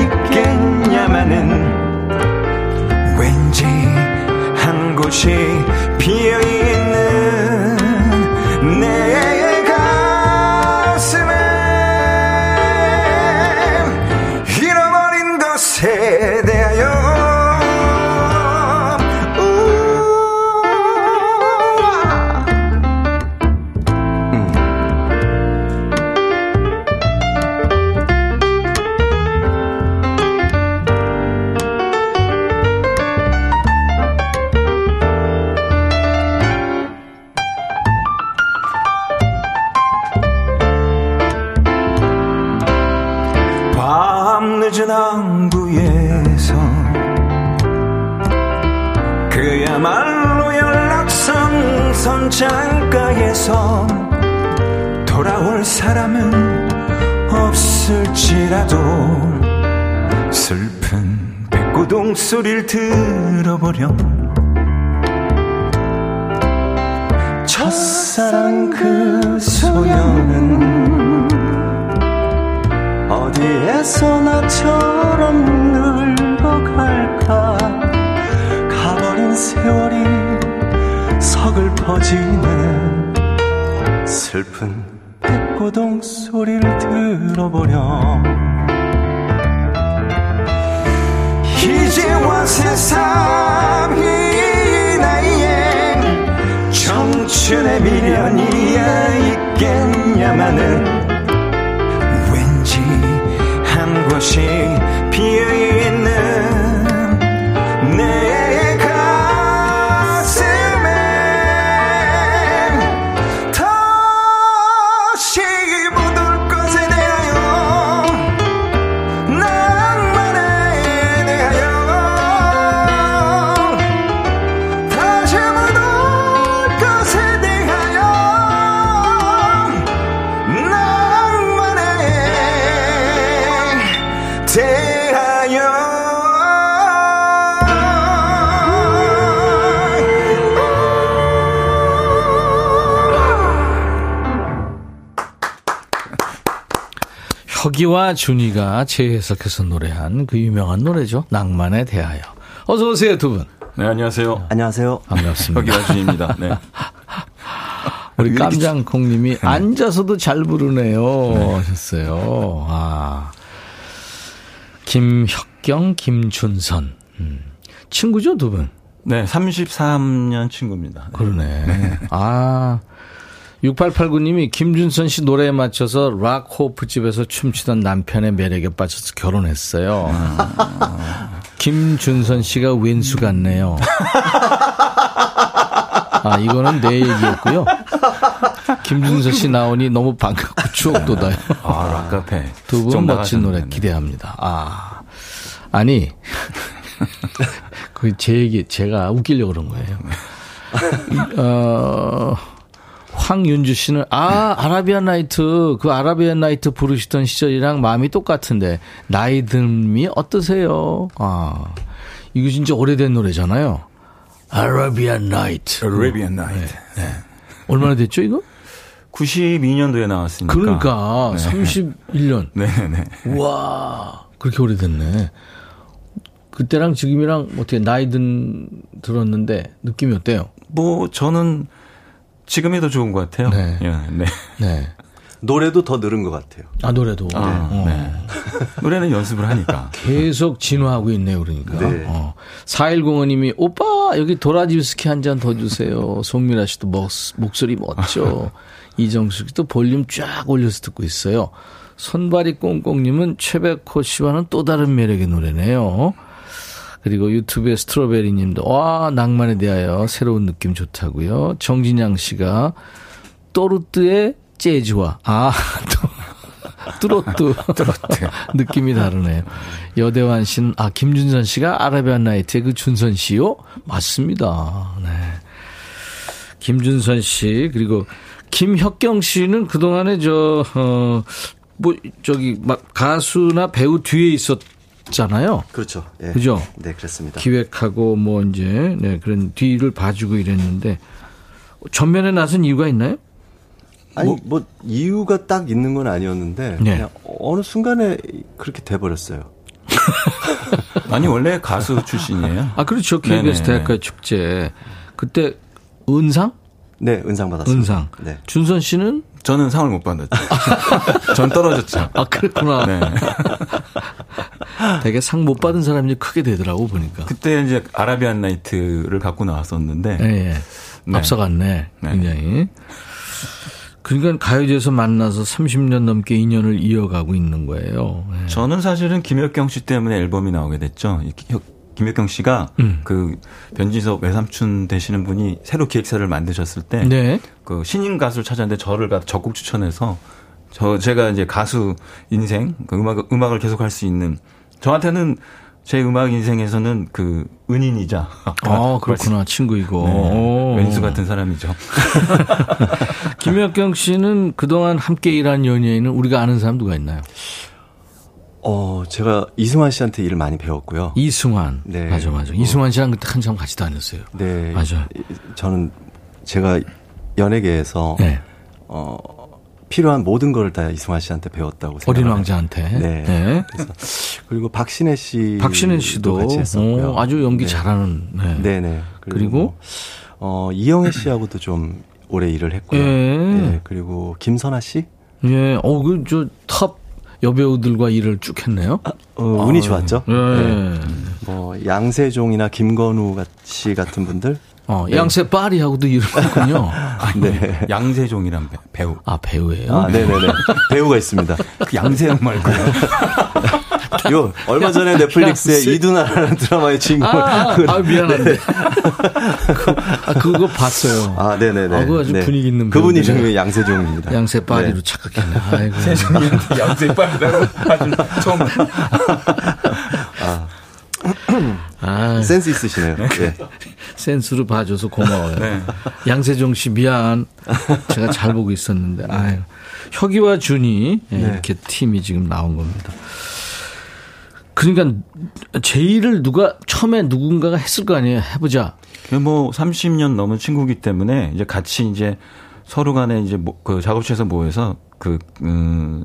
S1: 혁이와 준이가 재해석해서 노래한 그 유명한 노래죠. 낭만에 대하여. 어서 오세요, 두 분.
S8: 네, 안녕하세요.
S9: 안녕하세요.
S1: 반갑습니다.
S8: 혁이와 준입니다. 네.
S1: 우리 깜장콩님이 앉아서도 잘 부르네요. 하셨어요. 아. 김혁경, 김준선. 음. 친구죠, 두 분?
S8: 네, 33년 친구입니다.
S1: 그러네. 아. 6889님이 김준선 씨 노래에 맞춰서 락 호프 집에서 춤추던 남편의 매력에 빠져서 결혼했어요. 김준선 씨가 왼수 같네요. 아, 이거는 내 얘기였고요. 김준선 씨 나오니 너무 반갑고 추억 돋아요.
S8: 아, 락카페. 두분좀
S1: 멋진 노래. 기대합니다. 아. 아니. 그제 얘기, 제가 웃기려고 그런 거예요. 어, 황윤주 씨는, 아, 아라비안 나이트, 그 아라비안 나이트 부르시던 시절이랑 마음이 똑같은데, 나이 듦이 어떠세요? 아, 이거 진짜 오래된 노래잖아요. 아라비안 나이트.
S8: Arabian Night.
S1: 네. 얼마나 됐죠, 이거?
S8: 92년도에 나왔으니까.
S1: 그러니까,
S8: 네.
S1: 31년.
S8: 네, 네.
S1: 와 그렇게 오래됐네. 그때랑 지금이랑 어떻게 나이 든 들었는데 느낌이 어때요?
S8: 뭐, 저는 지금이 더 좋은 것 같아요.
S1: 네.
S8: 예, 네.
S1: 네.
S10: 노래도 더 늘은 것 같아요.
S1: 아 노래도
S8: 아,
S1: 어.
S8: 네. 노래는 연습을 하니까.
S1: 계속 진화하고 있네요, 그러니까.
S10: 네.
S1: 어. 4105님이 오빠 여기 도라지 위스키 한 잔 더 주세요. 송민아 씨도 목, 목소리 멋져. 이정숙 씨도 볼륨 쫙 올려서 듣고 있어요. 손발이 꽁꽁님은 최백호 씨와는 또 다른 매력의 노래네요. 그리고 유튜브에 스트로베리 님도, 와, 낭만에 대하여 새로운 느낌 좋다고요. 정진양 씨가, 또르트의 재즈와, 아, 또, 뚜로뚜. 뚜로뚜. 느낌이 다르네요. 여대환 씨는, 아, 김준선 씨가 아라비안 나이트의 그 준선 씨요? 맞습니다. 네. 김준선 씨, 그리고 김혁경 씨는 그동안에 저, 어, 뭐, 저기, 막 가수나 배우 뒤에 있었잖아요.
S10: 그렇죠. 예.
S1: 그죠?
S10: 네, 그렇습니다.
S1: 기획하고 뭐 이제, 네, 그런 뒤를 봐주고 이랬는데, 전면에 나선 이유가 있나요?
S10: 아니 뭐, 뭐, 이유가 딱 있는 건 아니었는데 네. 그냥 어느 순간에 그렇게 돼 버렸어요.
S7: 아니 원래 가수 출신이에요.
S1: 아 그렇죠. KBS 대학가 축제 그때 은상?
S10: 네, 은상 받았어요.
S1: 은상. 네. 준선 씨는
S7: 저는 상을 못 받았죠. 전 떨어졌죠.
S1: 아 그렇구나. 네. 되게 상 못 받은 사람이 크게 되더라고 보니까.
S7: 그때 이제 아라비안 나이트를 갖고 나왔었는데.
S1: 네. 네. 앞서갔네. 네. 굉장히. 그러니까 가요제에서 만나서 30년 넘게 인연을 이어가고 있는 거예요.
S7: 네. 저는 사실은 김혁경 씨 때문에 앨범이 나오게 됐죠. 김혁경 씨가 음. 그 변진섭 외삼촌 되시는 분이 새로 기획사를 만드셨을 때 네. 그 신인 가수를 찾았는데 저를 적극 추천해서 저 제가 이제 가수 인생 그 음악 음악을 계속 할 수 있는 저한테는 제 음악 인생에서는 그 은인이자
S1: 아 그렇구나 친구이고 네,
S7: 왼수 같은 사람이죠.
S1: 김혁경 씨는 그동안 함께 일한 연예인은 우리가 아는 사람 누가 있나요?
S10: 어 제가 이승환 씨한테 일을 많이 배웠고요.
S1: 이승환 네 맞아 맞아 어. 이승환 씨랑 그때 한참 같이 다녔어요.
S10: 네 맞아. 저는 제가 연예계에서 네. 어 필요한 모든 걸 다 이승환 씨한테 배웠다고 생각해요.
S1: 어린 왕자한테.
S10: 네. 네. 그래서 그리고 박신혜 씨.
S1: 박신혜 씨도 같이 했었고요. 오, 아주 연기 네. 잘하는. 네.
S10: 네네. 그리고, 그리고 어 이영애 씨하고도 좀 오래 일을 했고요. 예. 네. 그리고 김선아 씨.
S1: 예. 어, 그저탑 여배우들과 일을 쭉 했네요. 아,
S10: 어, 운이 아, 좋았죠. 예. 네. 뭐 양세종이나 김건우 씨 같은 분들
S1: 어, 네. 양세 파리하고도 일을 했군요.
S7: 네. 양세종이란 배우.
S1: 아, 배우예요?
S10: 아, 네네네. 배우가 있습니다.
S7: 그 양세형 말고요.
S10: 요, 얼마 전에 넷플릭스에 이두나라는 드라마의 주인공.
S1: 아, 아, 아 미안한데. 그, 아, 그거 봤어요.
S10: 아, 네네네. 아,
S1: 그 아주 네. 분위기 있는
S10: 그분이 지금 양세종입니다.
S1: 양세 파리로 네. 착각했네. 아이고.
S7: 세종이한테 양세 파리라고 아주 처음.
S10: 아. 아. 센스 있으시네요. 네.
S1: 센스로 봐줘서 고마워요. 네. 양세종 씨 미안. 제가 잘 보고 있었는데. 아유. 혁이와 준이 네. 이렇게 팀이 지금 나온 겁니다. 그러니까 제의를 누가 처음에 누군가가 했을 거 아니에요. 해보자.
S7: 뭐 30년 넘은 친구기 때문에 이제 같이 이제 서로 간에 이제 뭐그 작업실에서 모여서 그, 음,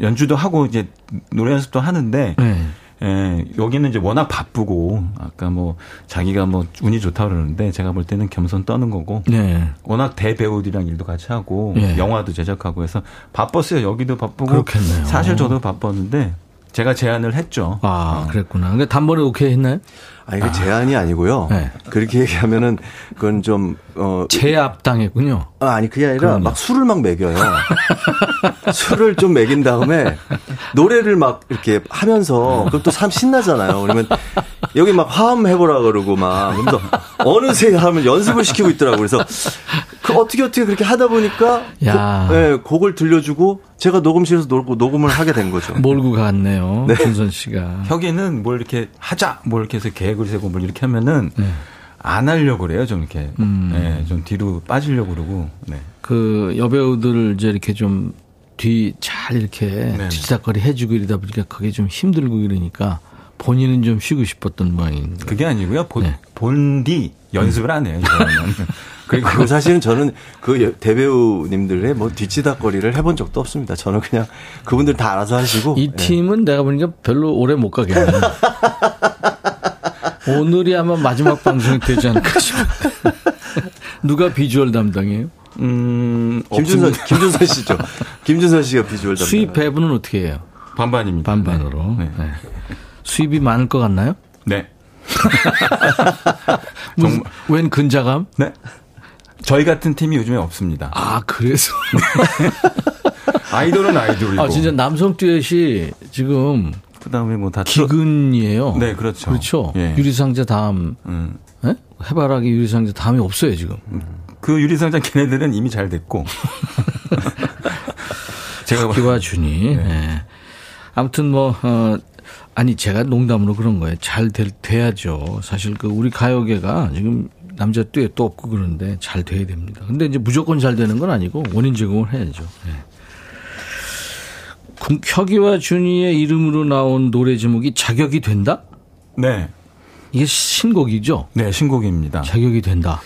S7: 연주도 하고 이제 노래 연습도 하는데 네. 예, 여기는 이제 워낙 바쁘고 아까 뭐 자기가 뭐 운이 좋다 그러는데 제가 볼 때는 겸손 떠는 거고 네. 워낙 대배우들이랑 일도 같이 하고 네. 영화도 제작하고 해서 바빴어요. 여기도 바쁘고
S1: 그렇겠네요.
S7: 사실 저도 바빴는데 제가 제안을 했죠.
S1: 아, 그랬구나. 그러니까 단번에 오케이 했나요?
S10: 아, 이게 아. 제안이 아니고요. 네. 그렇게 얘기하면은 그건 좀, 어.
S1: 제압당했군요.
S10: 아, 아니, 그게 아니라 그럼요. 막 술을 막 먹여요. 술을 좀 먹인 다음에 노래를 막 이렇게 하면서 그럼 또참 신나잖아요. 그러면 여기 막 화음 해보라 그러고 막. 그래서 어느새 하면 연습을 시키고 있더라고요. 그래서 그 어떻게 어떻게 그렇게 하다 보니까 야. 고, 네, 곡을 들려주고 제가 녹음실에서 놀고 녹음을 하게 된 거죠.
S1: 몰고 갔네요. 네. 준선 씨가.
S7: 혁이는 뭘 이렇게 하자 뭘 이렇게 해서 계획을 세고 뭘 이렇게 하면은 네. 안 하려고 그래요. 좀 이렇게 음. 네, 좀 뒤로 빠지려고 그러고. 네.
S1: 그 여배우들을 이제 이렇게 좀 뒤 잘 이렇게 네. 뒤치다거리 해주고 이러다 보니까 그게 좀 힘들고 이러니까 본인은 좀 쉬고 싶었던 모양인데.
S7: 그게 아니고요. 본, 네. 본뒤 연습을 안 해요.
S10: 그리고 사실은 저는 그 대배우님들의 뭐 뒤치다거리를 해본 적도 없습니다. 저는 그냥 그분들 다 알아서 하시고.
S1: 이 팀은 네. 내가 보니까 별로 오래 못 가겠네. 오늘이 아마 마지막 방송이 되지 않을까 싶어요. 누가 비주얼 담당이에요?
S10: 음, 김준선, 김준선 씨죠. 김준선 씨가 비주얼 담당.
S1: 수입 배분은 어떻게 해요?
S7: 반반입니다.
S1: 반반으로. 네. 네. 수입이 많을 것 같나요?
S7: 네.
S1: 무슨, 웬 근자감?
S7: 네. 저희 같은 팀이 요즘에 없습니다.
S1: 아, 그래서.
S7: 아이돌은 아이돌이고.
S1: 아, 진짜 남성 듀엣이 지금.
S7: 그 다음에 뭐 다.
S1: 기근이에요.
S7: 네, 그렇죠.
S1: 그렇죠. 예. 유리상자 다음. 음. 네? 해바라기 유리상자 다음이 없어요, 지금.
S7: 그 유리상자 걔네들은 이미 잘 됐고.
S1: 제가 기와 준이. 네. 네. 아무튼 뭐, 어, 아니, 제가 농담으로 그런 거예요. 잘 될, 돼야죠. 사실 그 우리 가요계가 지금 남자 듀엣도 없고 그런데 잘 돼야 됩니다. 근데 이제 무조건 잘 되는 건 아니고 원인 제공을 해야죠. 네. 혁이와 준이의 이름으로 나온 노래 제목이 자격이 된다?
S7: 네.
S1: 이게 신곡이죠?
S7: 네, 신곡입니다.
S1: 자격이 된다.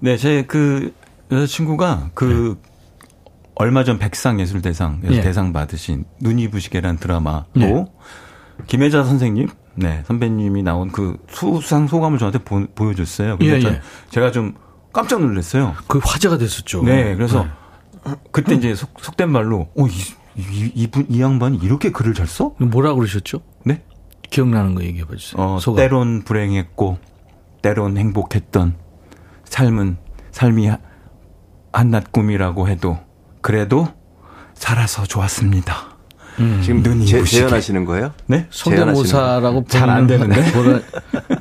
S7: 네, 제 그 여자친구가 그 네. 얼마 전 백상예술대상에서 네. 대상 받으신 눈이 부시게란 드라마로 네. 김혜자 선생님, 네, 선배님이 나온 그 수상 소감을 저한테 보, 여줬어요 근데 예, 예. 제가 좀 깜짝 놀랐어요.
S1: 그 화제가 됐었죠.
S7: 네, 그래서 네. 그때 이제 속, 속된 말로, 어, 이, 이, 이분, 이 양반이 이렇게 글을 잘 써?
S1: 뭐라 그러셨죠?
S7: 네?
S1: 기억나는 거 얘기해 봐 주세요.
S7: 어, 소감. 때론 불행했고, 때론 행복했던 삶은, 삶이 한낱 꿈이라고 해도, 그래도 살아서 좋았습니다.
S10: 음. 지금 눈이 제, 재현하시는 거예요?
S1: 네? 성대모사라고
S7: 잘 안 되는데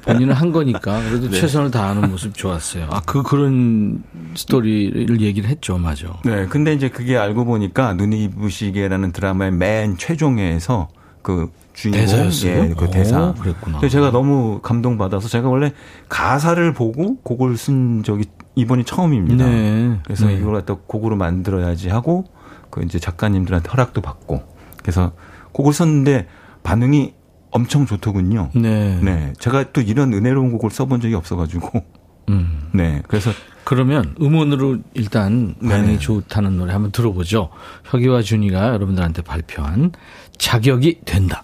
S1: 본인은 한 거니까 그래도 네. 최선을 다하는 모습 좋았어요. 아 그 그런 스토리를 얘기를 했죠, 맞아.
S7: 네, 근데 이제 그게 알고 보니까 눈이 부시게라는 드라마의 맨 최종회에서 그 주인공
S1: 대사였어요?
S7: 예, 그 대사.
S1: 오, 그랬구나.
S7: 제가 너무 감동받아서 제가 원래 가사를 보고 곡을 쓴 적이 이번이 처음입니다. 네. 그래서 네. 이걸 갖다 곡으로 만들어야지 하고 그 이제 작가님들한테 허락도 받고 그래서 곡을 썼는데 반응이 엄청 좋더군요. 네. 네. 제가 또 이런 은혜로운 곡을 써본 적이 없어가지고. 음. 네. 그래서.
S1: 그러면 음원으로 일단 반응이 네. 좋다는 노래 한번 들어보죠. 혁이와 준이가 여러분들한테 발표한 자격이 된다.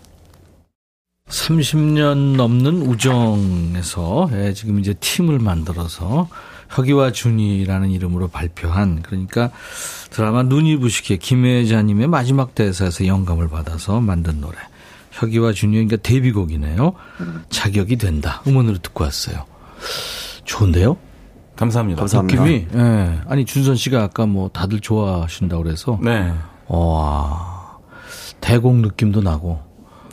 S1: 30년 넘는 우정에서 예, 지금 이제 팀을 만들어서 혁이와 준이라는 이름으로 발표한 그러니까 드라마 눈이 부시게 김혜자님의 마지막 대사에서 영감을 받아서 만든 노래 혁이와 준이의 그러니까 데뷔곡이네요. 자격이 된다. 음원으로 듣고 왔어요. 좋은데요?
S7: 감사합니다.
S1: 감사합니다. 느낌이 예. 아니 준선 씨가 아까 뭐 다들 좋아하신다고 그래서
S7: 네.
S1: 와 대곡 느낌도 나고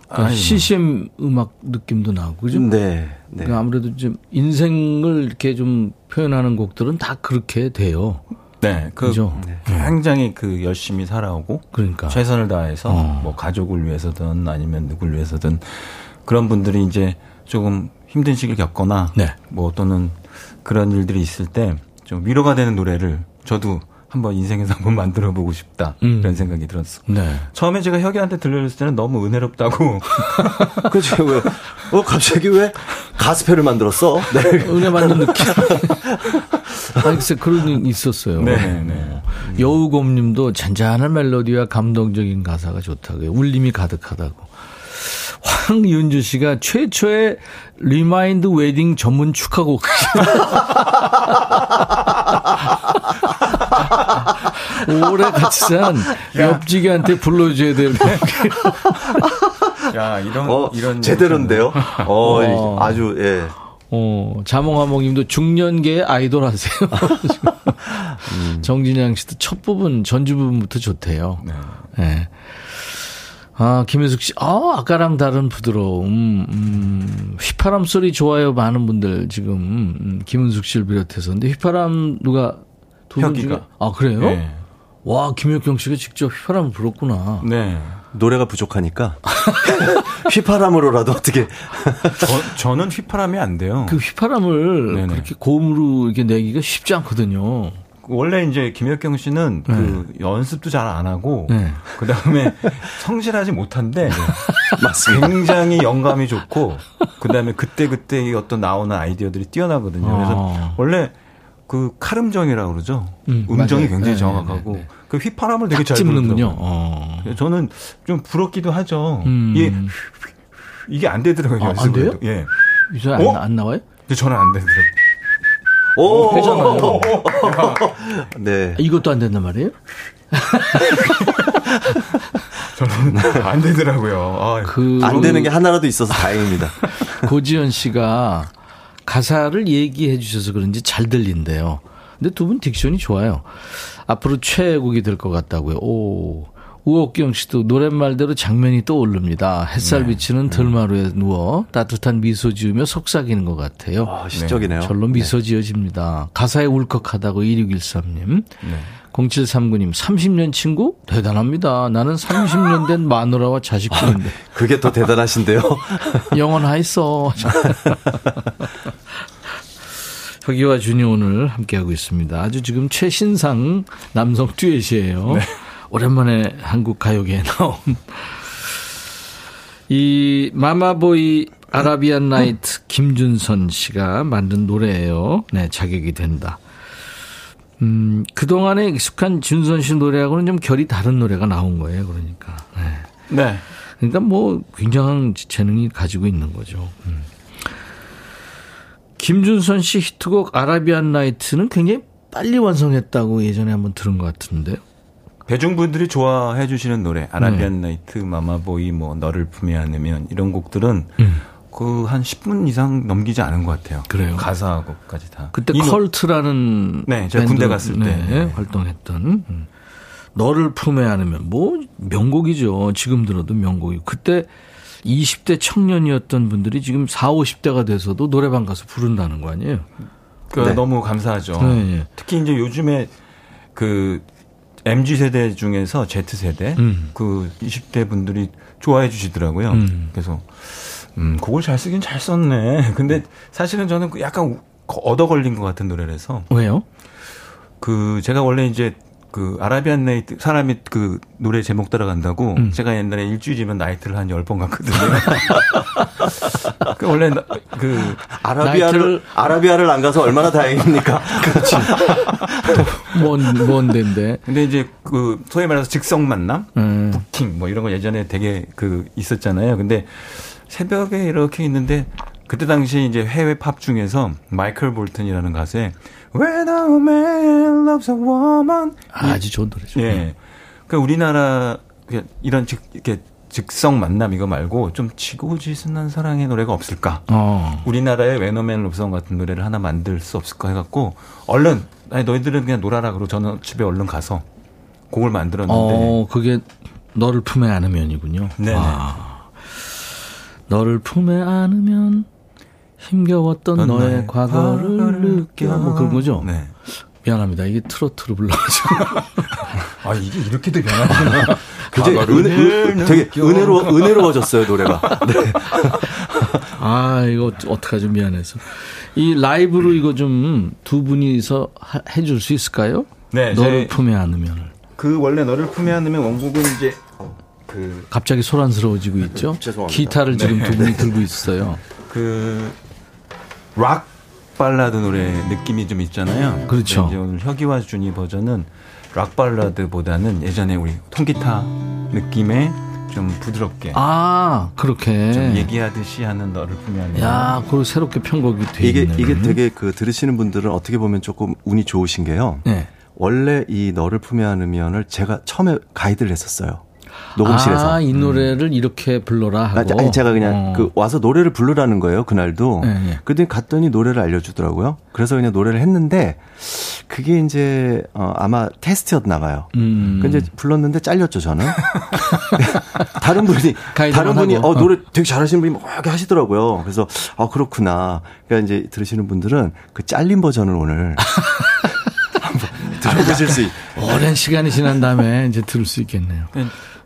S1: 그러니까 CCM 음악 느낌도 나고 그죠?
S10: 네. 네.
S1: 그러니까 아무래도 좀 인생을 이렇게 좀 표현하는 곡들은 다 그렇게 돼요.
S7: 네, 그 그죠? 네. 굉장히 그 열심히 살아오고
S1: 그러니까
S7: 최선을 다해서 어. 뭐 가족을 위해서든 아니면 누굴 위해서든 그런 분들이 이제 조금 힘든 시기를 겪거나 네. 뭐 또는 그런 일들이 있을 때 좀 위로가 되는 노래를 저도 한번 인생에서 한번 만들어 보고 싶다 음. 이런 생각이 들었어.
S1: 네.
S7: 처음에 제가 혁이한테 들려줬을 때는 너무 은혜롭다고.
S10: 그죠 왜? 어 갑자기 왜 가스펠을 만들었어?
S1: 네. 은혜 받는 느낌. 아, 글쎄 그런 게 있었어요.
S7: 네, 네.
S1: 여우곰님도 잔잔한 멜로디와 감동적인 가사가 좋다고요. 울림이 가득하다고. 황윤주 씨가 최초의 remind wedding 전문 축하곡. 오래 같이 산 옆지기한테 불러줘야 될.
S7: 야 이런 어, 이런
S10: 제대로인데요. 어, 어, 아주 예.
S1: 어, 자몽하몽 님도 중년계 아이돌 하세요. 음. 정진양 씨도 첫 부분 전주 부분부터 좋대요. 네. 네. 아, 김혜숙 씨, 아, 아까랑 다른 부드러움, 음, 휘파람 소리 좋아요. 많은 분들 지금, 음, 김은숙 씨를 비롯해서. 근데 휘파람 누가, 두 분 중에. 아, 그래요? 네. 와, 김혁경 씨가 직접 휘파람을 불었구나.
S7: 네.
S10: 노래가 부족하니까 휘파람으로라도 어떻게
S7: 저, 는 휘파람이 안 돼요.
S1: 그 휘파람을 네네. 그렇게 고음으로 이렇게 내기가 쉽지 않거든요.
S7: 원래 이제 김혁경 씨는 네. 그 연습도 잘 안 하고 네. 그 다음에 성실하지 못한데 맞습니다. 굉장히 영감이 좋고 그 다음에 그때 그때 어떤 나오는 아이디어들이 뛰어나거든요. 그래서 아. 원래 그 칼음정이라고 그러죠. 음, 정이 굉장히 네, 정확하고 네, 네, 그 휘파람을 되게 잘 부르는군요. 어. 저는 좀 부럽기도 하죠. 음. 이게 이게 안 되더라고요.
S1: 아, 안 돼요? 예. 이제 안, 어? 안 나와요?
S7: 근데 저는 안 되더라고요.
S1: 오, 되잖아요.
S10: 네.
S1: 이것도 안 된단 말이에요?
S7: 저는 안 되더라고요. 아,
S10: 그 안 되는 게 하나라도 있어서 다행입니다.
S1: 고지현 씨가 가사를 얘기해 주셔서 그런지 잘 들린대요. 근데 두 분 diction이 좋아요. 앞으로 최애곡이 될 것 같다고요. 오. 우옥경 씨도 노랫말대로 장면이 떠오릅니다. 햇살 네. 비치는 음. 들마루에 누워 따뜻한 미소 지으며 속삭이는 것 같아요.
S10: 아, 시적이네요.
S1: 절로 미소 네. 지어집니다. 가사에 울컥하다고 2613님. 네. 0739님, 30년 친구? 대단합니다. 나는 30년 된 마누라와 자식들인데.
S10: 그게 더 대단하신데요?
S1: 영원하있어. 혁이와 준이 오늘 함께하고 있습니다. 아주 지금 최신상 남성 듀엣이에요. 네. 오랜만에 한국 가요계에 나온 이 마마보이 아라비안 나이트 김준선 씨가 만든 노래예요. 네, 자격이 된다. 음, 그동안에 익숙한 준선 씨 노래하고는 좀 결이 다른 노래가 나온 거예요. 그러니까. 네. 네. 그러니까 뭐 굉장한 재능이 가지고 있는 거죠. 음. 김준선 씨 히트곡 아라비안 나이트는 굉장히 빨리 완성했다고 예전에 한번 들은 것 같은데요.
S7: 대중분들이 좋아해 주시는 노래 아라비안 네. 나이트 마마보이 뭐 너를 품에 안으면 이런 곡들은 음. 그한 10분 이상 넘기지 않은 것 같아요.
S1: 그래요.
S7: 가사곡까지 다.
S1: 그때 컬트라는
S7: 네, 제가 군대 갔을 때 네,
S1: 네. 활동했던 음. 너를 품에 안으면 뭐 명곡이죠. 지금 들어도 명곡이. 그때 20대 청년이었던 분들이 지금 4, 50대가 돼서도 노래방 가서 부른다는 거 아니에요?
S7: 그 네. 너무 감사하죠. 네, 네. 특히 이제 요즘에 그 MG 세대 중에서 Z 세대 음. 그 20대 분들이 좋아해 주시더라고요. 음. 그래서 음, 곡을 잘 쓰긴 잘 썼네. 근데 사실은 저는 그 약간 얻어 걸린 것 같은 노래라서.
S1: 왜요?
S7: 그 제가 원래 이제 그 아라비안 나이트 사람이 그 노래 제목 따라간다고 음. 제가 옛날에 일주일이면 나이트를 한 열 번 갔거든요. 그 원래 그
S10: 아라비아를 나이트를... 아라비아를 안 가서 얼마나 다행입니까?
S1: 그렇지. 뭔 뭔데인데.
S7: 근데 이제 그 소위 말해서 즉석 만남, 음. 부킹 뭐 이런 거 예전에 되게 그 있었잖아요. 근데 새벽에 이렇게 있는데 그때 당시 이제 해외 팝 중에서 마이클 볼튼이라는 가수의 When a man loves a woman
S1: 아, 아주 좋은 노래죠.
S7: 예. 그 우리나라 이런 즉 이렇게 즉성 만남 이거 말고 좀 지고지순한 사랑의 노래가 없을까? 어. 우리나라의 웨너맨 롭성 같은 노래를 하나 만들 수 없을까 해갖고 얼른 아니 너희들은 그냥 놀아라 그러고 저는 집에 얼른 가서 곡을 만들었는데.
S1: 어, 그게 너를 품에 안으면이군요.
S7: 네.
S1: 너를 품에 안으면 힘겨웠던 너의 과거를 느껴. 뭐 그런 거죠? 네. 미안합니다. 이게 트로트로 불러가지고.
S7: 아, 이게 이렇게도 변하구나.
S10: 굉장히 은혜, 되게 은혜로, 은혜로워졌어요, 노래가. 네.
S1: 아, 이거 어떡하죠, 미안해서. 이 라이브로 이거 좀 두 분이서 하, 해줄 수 있을까요? 네. 너를 품에 안으면.
S7: 그 원래 너를 품에 안으면 원곡은 이제
S1: 그. 갑자기 소란스러워지고 있죠? 죄송합니다. 기타를 지금 네. 두 분이 들고 있어요.
S7: 그, 락 발라드 노래 느낌이 좀 있잖아요.
S1: 그렇죠.
S7: 이제 오늘 혁이와 준이 버전은 락 발라드보다는 예전에 우리 통기타 느낌의 좀 부드럽게.
S1: 아, 그렇게.
S7: 좀 얘기하듯이 하는 너를 보면.
S1: 야, 그리고 새롭게 편곡이 돼
S10: 이게, 있는. 이게 되게 그 들으시는 분들은 어떻게 보면 조금 운이 좋으신 게요. 네. 원래 이 너를 품에 안으면을 제가 처음에 가이드를 했었어요. 녹음실에서.
S1: 아, 이 노래를 음. 이렇게 불러라 하고.
S10: 아니, 제가 그냥 어. 그 와서 노래를 부르라는 거예요, 그날도. 네, 네. 그랬더니 갔더니 노래를 알려주더라고요. 그래서 그냥 노래를 했는데 그게 이제 어, 아마 테스트였나 봐요. 음. 근데 불렀는데 잘렸죠, 저는. 다른 분이 다른 분이 하고. 어 노래 되게 잘하시는 분이 막 이렇게 하시더라고요. 그래서 아 그렇구나. 그러니까 이제 들으시는 분들은 그 잘린 버전을 오늘 한번 들어보실 수 있.
S1: 오랜 시간이 지난 다음에 이제 들을 수 있겠네요.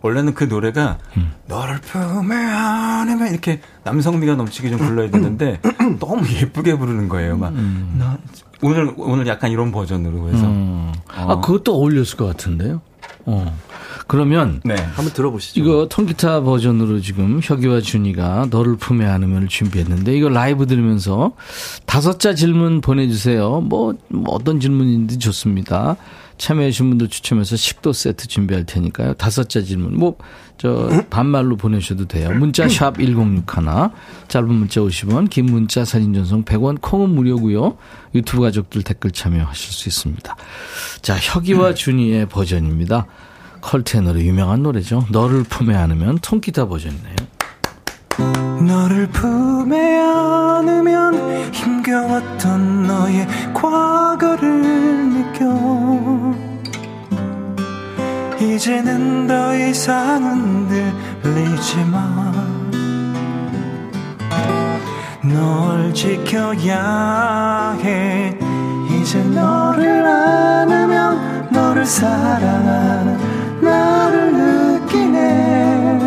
S1: 네.
S7: 원래는 그 노래가 음. 너를 품에 안으면 이렇게 남성미가 넘치게 좀 불러야 되는데 너무 예쁘게 부르는 거예요. 막 음. 나, 오늘 오늘 약간 이런 버전으로 해서 음.
S1: 어. 아 그것도 어울렸을 것 같은데요. 어. 그러면
S10: 네. 한번 들어보시죠.
S1: 이거 통기타 버전으로 지금 혁이와 준이가 너를 품에 안으면 준비했는데 이거 라이브 들으면서 다섯 자 질문 보내주세요. 뭐, 뭐 어떤 질문인지 좋습니다. 참여해주신 분들 추첨해서 식도 세트 준비할 테니까요. 다섯째 질문. 뭐, 저, 반말로 보내셔도 돼요. 문자 샵 1061. 짧은 문자 50원, 긴 문자 사진 전송 100원, 콩은 무료고요 유튜브 가족들 댓글 참여하실 수 있습니다. 자, 혁이와 준이의 버전입니다. 컬테너로 유명한 노래죠. 너를 품에 안으면 통기타 버전이네요.
S7: 너를 품에 안으면 힘겨웠던 너의 과거를 느껴. 이제는 더 이상 흔들리지만 널 지켜야 해. 이제 너를 안으면 너를 사랑하는 나를 느끼네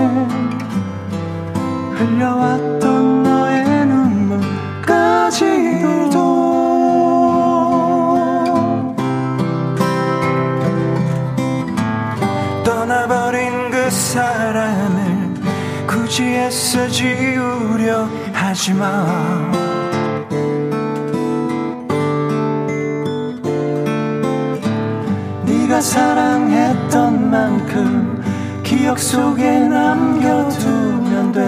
S7: 흘려왔던 너의 눈물까지도 떠나버린 그 사람을 굳이 애써 지우려 하지마. 네가 사랑했던 만큼 기억 속에 남겨두면 돼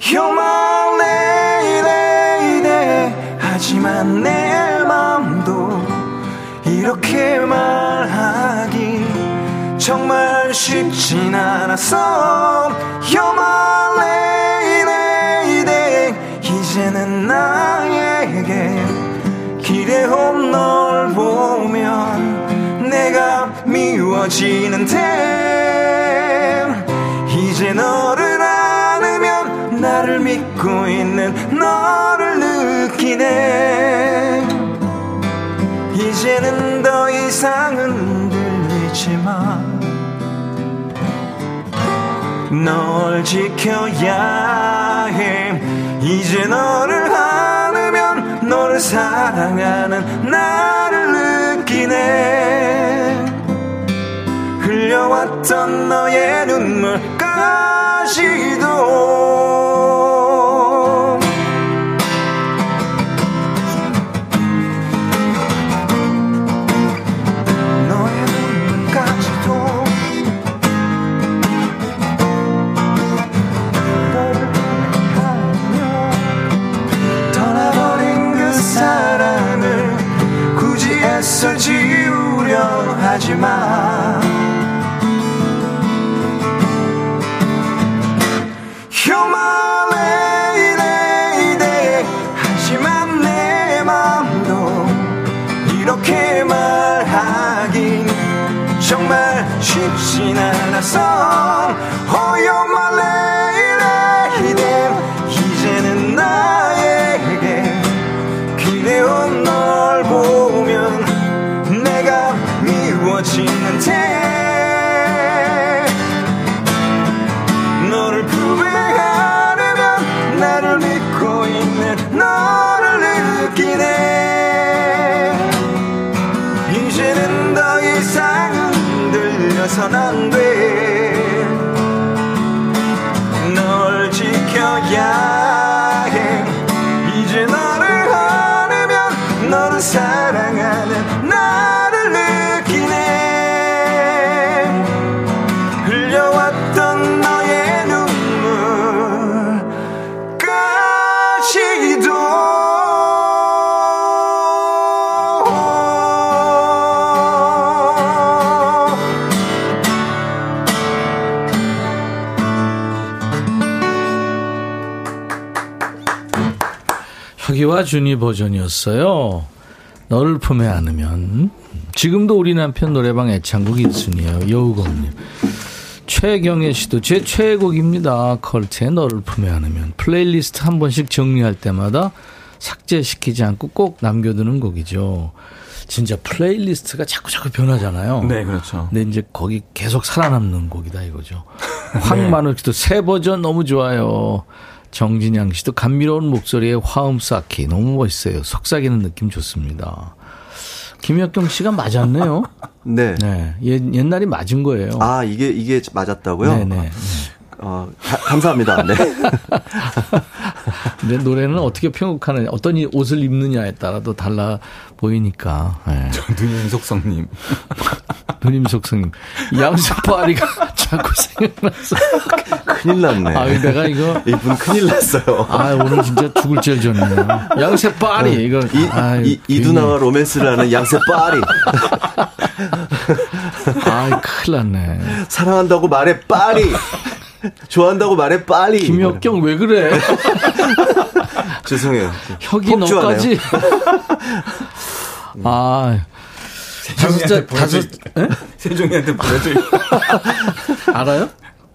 S7: You're my. 하지만 내 마음도 이렇게 말하기 정말 쉽진 않았어 You're my. 이제는 나에게 기대온 널 보면 내가 미워지는데 이제 너를 안으면 나를 믿고 있는 너를 느끼네. 이제는 더 이상 흔들리지만 널 지켜야 해. 이제 너를 안으면 너를 사랑하는 나를 느끼네 흘려왔던 너의 눈물까지도. 너의 눈물까지도 떠나버린 그 사랑을 굳이 애써 지우려 하지마 쉽진 않았어
S1: 혁이와 준이 버전이었어요. 너를 품에 안으면 지금도 우리 남편 노래방 애창곡 1순위예요. 여우검님. 최경애 씨도 제 최애곡입니다. 컬트의 너를 품에 안으면 플레이리스트 한 번씩 정리할 때마다 삭제시키지 않고 꼭 남겨두는 곡이죠. 진짜 playlist가 자꾸 자꾸 변하잖아요.
S11: 네, 그렇죠.
S1: 근데 이제 거기 계속 살아남는 곡이다 이거죠. 황만우 씨도 새 버전 너무 좋아요. 정진양 씨도 감미로운 목소리에 화음 쌓기 너무 멋있어요. 속삭이는 느낌 좋습니다. 김혁경 씨가 맞았네요.
S10: 네.
S1: 네. 옛, 옛날이 맞은 거예요.
S10: 아, 이게, 이게 맞았다고요?
S1: 네네. 네.
S10: 어, 가, 감사합니다. 네.
S1: 근데 노래는 어떻게 편곡하느냐, 어떤 옷을 입느냐에 따라도 달라 보이니까. 네.
S11: 누님 속성님.
S1: 누님 속성님. 양세파리가 자꾸 생각났어.
S10: 큰일 났네.
S1: 아, 내가 이거.
S10: 이분 큰일 났어요.
S1: 아, 오늘 진짜 죽을 죄를 졌네요. 양세파리, 이거.
S10: 이, 아, 이, 이두나와 로맨스라는 양세파리.
S1: 아, 큰일 났네.
S10: 사랑한다고 말해 빨리. 좋아한다고 말해 빨리.
S1: 김혁경 왜 그래?
S10: 죄송해요.
S1: 혁이 너까지. 아.
S7: 다섯 다섯 세종이한테 보내줘.
S1: 알아요?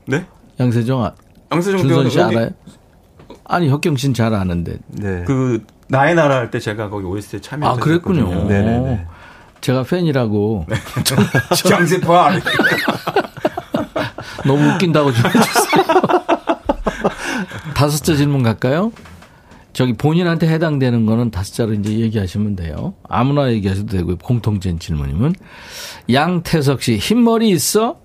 S7: 네?
S1: 양세종 아,
S7: 양세종
S1: 준선 씨 알아요? 아니 혁경 씨는 잘 아는데.
S7: 네. 그 나의 나라 할 때 제가 거기 OST에 참여했어요.
S1: 아 그랬군요. 네네네. 제가 팬이라고. 네.
S7: 장세파.
S1: 너무 웃긴다고 좀 해주세요. 다섯째 질문 갈까요? 저기 본인한테 해당되는 거는 다섯 자로 이제 얘기하시면 돼요. 아무나 얘기하셔도 되고요. 공통된 질문이면. 양태석 씨, 흰머리 있어?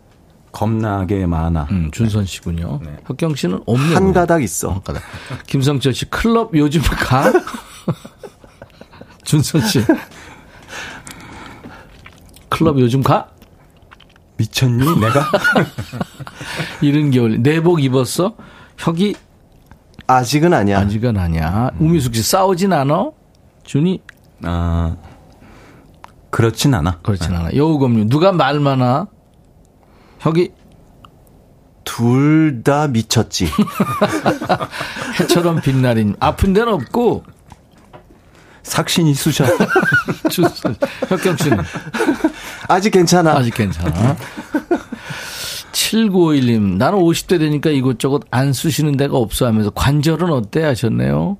S7: 겁나게 많아.
S1: 음, 준선 씨군요. 네. 혁경 씨는 없네요.
S10: 한 가닥 있어. 한
S1: 가닥. 김성철 씨, 클럽 요즘 가? 준선 씨. 클럽 요즘 가?
S7: 미쳤니? 내가?
S1: 이른 겨울. 내복 입었어? 혁이?
S10: 아직은 아니야.
S1: 아직은 아니야. 우미숙 씨 싸우진 않아? 준이?
S7: 아, 그렇진 않아.
S1: 그렇진 네. 않아. 여우검님, 누가 말 많아? 혁이?
S10: 둘 다 미쳤지.
S1: 해처럼 빛나린. 아픈 데는 없고.
S7: 삭신이 쑤셔.
S1: 혁경 씨는?
S10: 아직 괜찮아.
S1: 아직 괜찮아. 7951님, 나는 50대 되니까 이것저것 안 쓰시는 데가 없어 하면서 관절은 어때 하셨네요.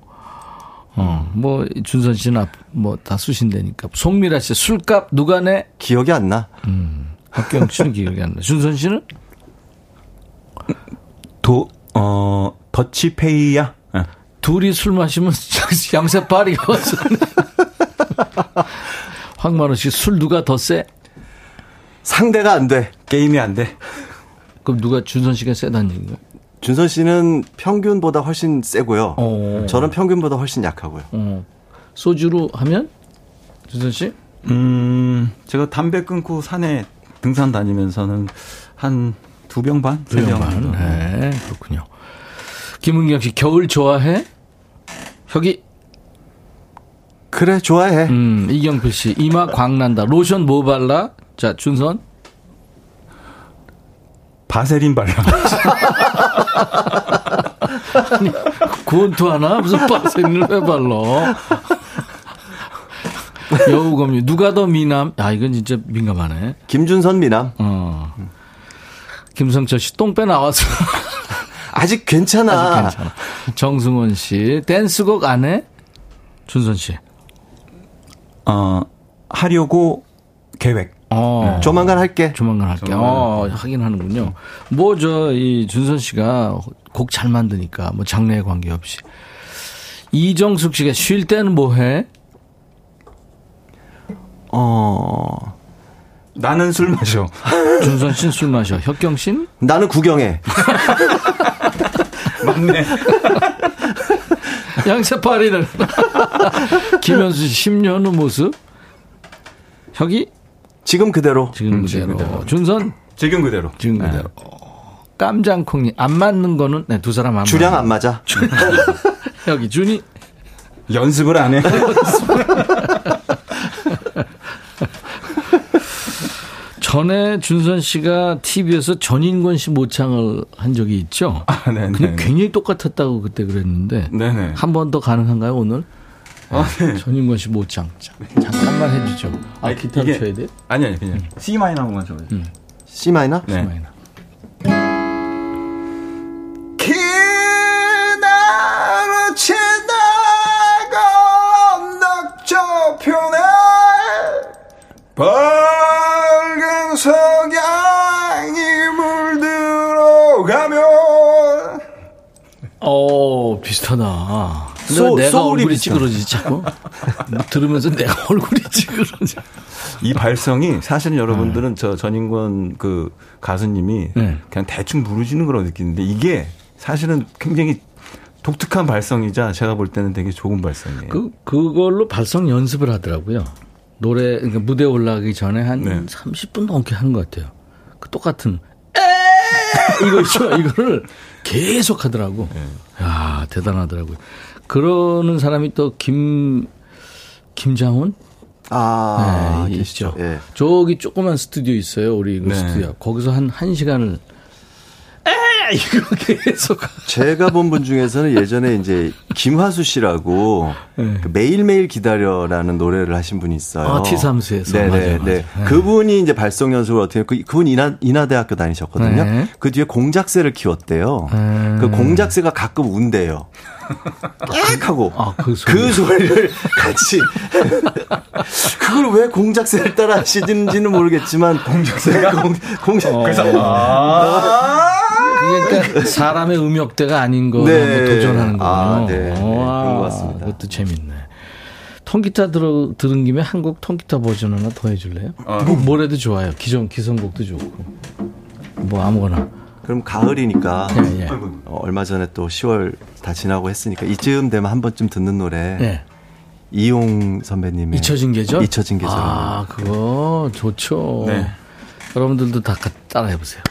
S1: 어, 뭐, 준선 씨는 뭐다 쓰신다니까. 송미라 씨, 술값 누가 내?
S10: 기억이 안 나.
S1: 음, 박경 씨는 기억이 안 나. 준선 씨는?
S7: 도, 어, 더치페이야? 네.
S1: 둘이 술 마시면 양세 파리가 왔어. 황만호 씨, 술 누가 더 세?
S10: 상대가 안 돼.
S7: 게임이 안 돼.
S1: 그럼 누가 준선 씨가 세다는 얘기인가요?
S10: 준선 씨는 평균보다 훨씬 세고요. 오. 저는 평균보다 훨씬 약하고요. 어.
S1: 소주로 하면 준선 씨?
S7: 음, 제가 담배 끊고 산에 등산 다니면서는 한 두 병 반,
S1: 세 병 반. 네, 그렇군요. 김은경 씨 겨울 좋아해? 혁이
S10: 그래 좋아해.
S1: 음, 이경필 씨 이마 광난다. 로션 뭐 발라? 자 준선.
S7: 바세린 발라.
S1: 아니, 구원투 하나? 무슨 바세린을 왜 발라? 여우검유. 누가 더 미남? 아, 이건 진짜 민감하네.
S10: 김준선 미남.
S1: 어. 김성철 씨, 똥빼 나왔어.
S10: 아직 괜찮아.
S1: 아직 괜찮아. 정승원 씨, 댄스곡 안 해? 준선 씨.
S7: 어, 하려고 계획.
S10: 어. 네. 조만간 할게.
S1: 조만간 할게. 조만간 어, 하긴 하는군요. 뭐, 저, 이 준선 씨가 곡 잘 만드니까, 뭐, 장르에 관계없이. 이정숙 씨가 쉴 때는 뭐 해?
S10: 어.
S7: 나는 술 마셔.
S1: 준선 씨는 술 마셔. 혁경 씨는?
S10: 나는 구경해.
S7: 맞네.
S1: 양세파리는. 김현수 씨 10년 후 모습? 혁이?
S10: 지금 그대로.
S1: 지금 음, 그대로. 지금 그대로. 준선?
S7: 지금 그대로.
S1: 지금 네. 그대로. 깜장콩님, 안 맞는 거는, 네, 두 사람 안
S10: 주량 안 맞아.
S1: 여기, 준이.
S7: 연습을 안 해.
S1: 전에 준선 씨가 TV에서 전인권 씨 모창을 한 적이 있죠.
S7: 아, 네,
S1: 네. 굉장히 똑같았다고 그때 그랬는데.
S7: 네네.
S1: 한번 더 가능한가요, 오늘? 아, 네. 전인권 씨 모창. 잠깐만 해주죠. 아, 아니, 기타를 이게, 쳐야 돼?
S7: 아니, 아니, 그냥. 음. C 마이너만 쳐요. 음.
S10: C 마이너?
S1: 네. C 마이너.
S12: 기나로 밝은 석양이 물들어가면
S1: 어 비슷하다. 소, 내가 얼굴이 찌그러지지 들으면서 내가 얼굴이 찌그러져.
S7: 이 발성이 사실은 여러분들은 네. 저 전인권 그 가수님이 네. 그냥 대충 부르시는 거라고 느끼는데 이게 사실은 굉장히 독특한 발성이자 제가 볼 때는 되게 좋은 발성이에요.
S1: 그 그걸로 발성 연습을 하더라고요. 노래 그러니까 무대 올라가기 전에 한 네. 30분 넘게 하는 것 같아요. 그 똑같은 에 이거 있죠. 이거를 계속 하더라고. 네. 야 대단하더라고요. 그러는 사람이 또 김 김장훈
S10: 아, 네, 있죠.
S7: 예. 저기 조그만 스튜디오 있어요. 우리 그 네. 스튜디오. 거기서 한, 한 시간을 에 이거 계속.
S10: 제가 본 분 중에서는 예전에 이제 김화수 씨라고 네. 그 매일매일 기다려라는 노래를 하신 분이 있어요.
S7: 아, T3스에서.
S10: 네네. 맞아요, 맞아요. 네. 네. 그분이 이제 발성 연습을 어떻게 그, 그분 인하, 인하대학교 다니셨거든요. 네. 그 뒤에 공작새를 키웠대요. 네. 그 공작새가 가끔 운대요. 깍 하고 아, 그, 소리. 그 소리를 같이 그걸 왜 공작새를 따라 하시는지는 모르겠지만
S1: 공작새가 공,
S10: 공작
S1: 어. 그래서 아~
S7: 그러니까 사람의 음역대가 아닌 거 네. 도전하는 거군요. 아,
S10: 네. 네. 그런 것 같습니다.
S7: 그것도 재밌네. 통기타 들어, 들은 김에 한국 통기타 버전 하나 더 해줄래요? 어. 뭐, 뭐래도 좋아요. 기존 기성곡도 좋고. 뭐 아무거나.
S10: 그럼 가을이니까 예, 예. 어, 얼마 전에 또 10월 다 지나고 했으니까 이쯤 되면 한 번쯤 듣는 노래. 예. 이용 선배님의
S7: 잊혀진 계절.
S10: 잊혀진 계절.
S7: 아 그거 좋죠. 네. 여러분들도 다 따라해 보세요.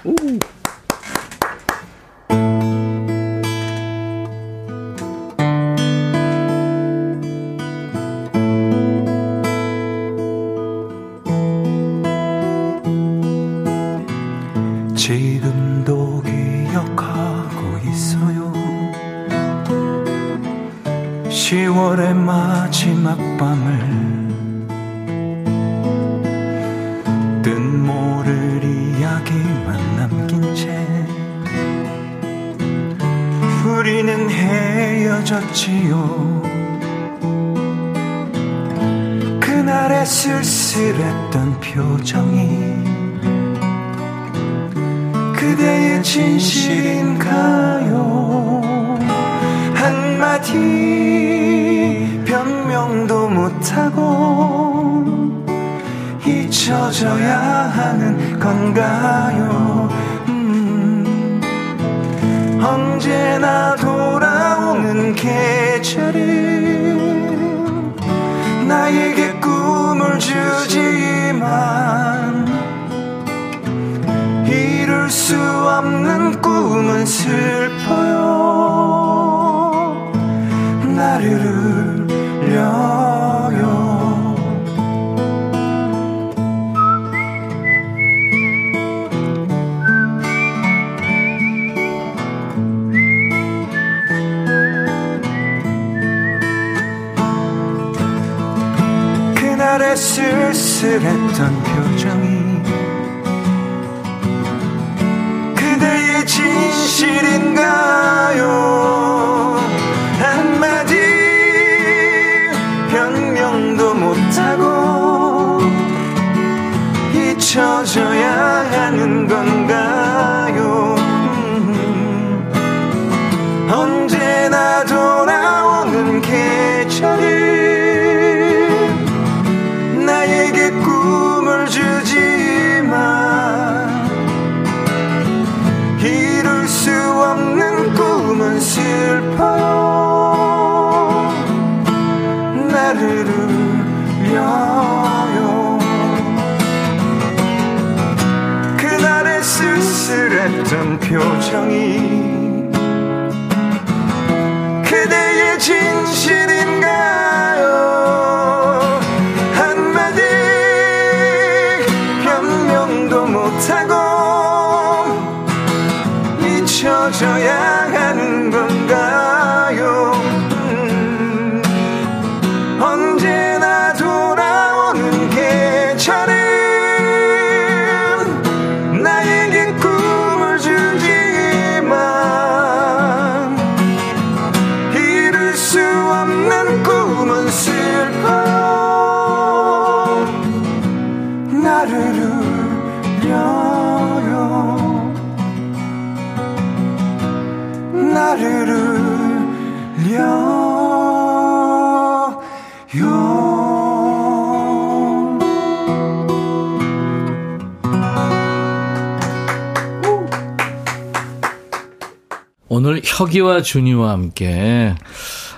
S7: 오늘 혁이와 준이와 함께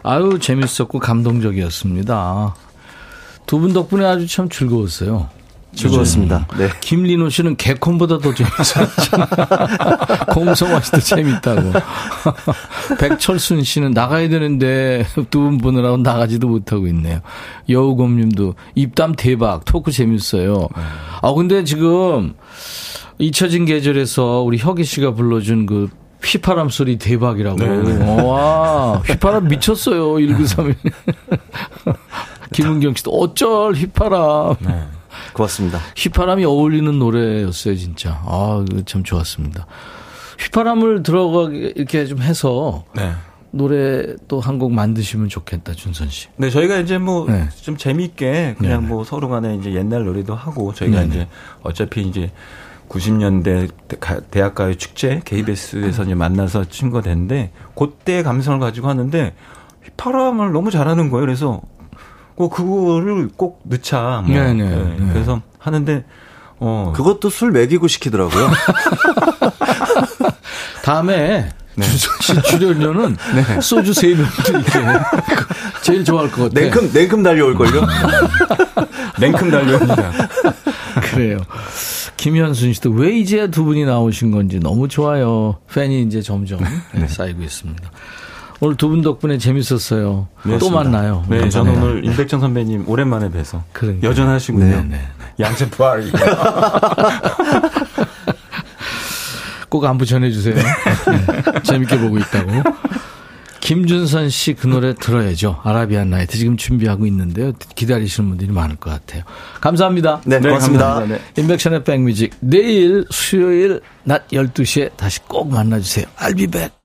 S7: 아유 재밌었고 감동적이었습니다. 두 분 덕분에 아주 참 즐거웠어요.
S10: 즐거웠습니다. 네.
S1: 김리노 씨는 개콘보다 더 재밌어요. 공성화 씨도 재밌다고. 백철순 씨는 나가야 되는데 두 분 보느라고 나가지도 못하고 있네요. 여우곰 님도 입담 대박, 토크 재밌어요. 아, 근데 지금 잊혀진 계절에서 우리 혁이 씨가 불러준 그 휘파람 소리 대박이라고. 네, 네. 와, 휘파람 미쳤어요. 1931. 김은경 씨도 어쩔 휘파람. 네.
S10: 고맙습니다.
S1: 휘파람이 어울리는 노래였어요, 진짜. 아, 참 좋았습니다. 휘파람을 들어가게 이렇게 좀 해서 네. 노래 또 한 곡 만드시면 좋겠다, 준선 씨.
S7: 네, 저희가 이제 뭐좀 네. 재미있게 그냥 네. 뭐 서로 간에 이제 옛날 노래도 하고 저희가 네. 이제 어차피 이제 90년대 대학가요 축제 KBS에서 이제 만나서 친구가 됐는데 그때 감성을 가지고 하는데 휘파람을 너무 잘하는 거예요. 그래서 꼭 그거를 꼭 넣자. 뭐. 네네. 네, 네, 네. 그래서 하는데
S10: 어 그것도 술 먹이고 시키더라고요.
S1: 다음에 네. 주선 씨 출연료는 네. 소주 세 병도 이렇게 제일 좋아할 것 같아요.
S10: 냉큼 냉큼 달려올걸요?
S7: 냉큼 달려옵니다.
S1: 그래요. 김현순 씨도 왜 이제 두 분이 나오신 건지 너무 좋아요. 팬이 이제 점점 네. 쌓이고 있습니다. 오늘 두 분 덕분에 재밌었어요. 네, 또 만나요.
S7: 네, 네 저는 오늘 임백천 선배님 오랜만에 뵈서 그러니까. 여전하시군요. 네, 네. 양재 부활.
S1: 꼭 안부 전해주세요. 네. 재밌게 보고 있다고. 김준선 씨 그 노래 들어야죠. 아라비안 나이트 지금 준비하고 있는데요. 기다리시는 분들이 많을 것 같아요. 감사합니다.
S10: 네, 네 고맙습니다. 네.
S1: 인백션의 백뮤직 내일 수요일 낮 12시에 다시 꼭 만나주세요. I'll be back.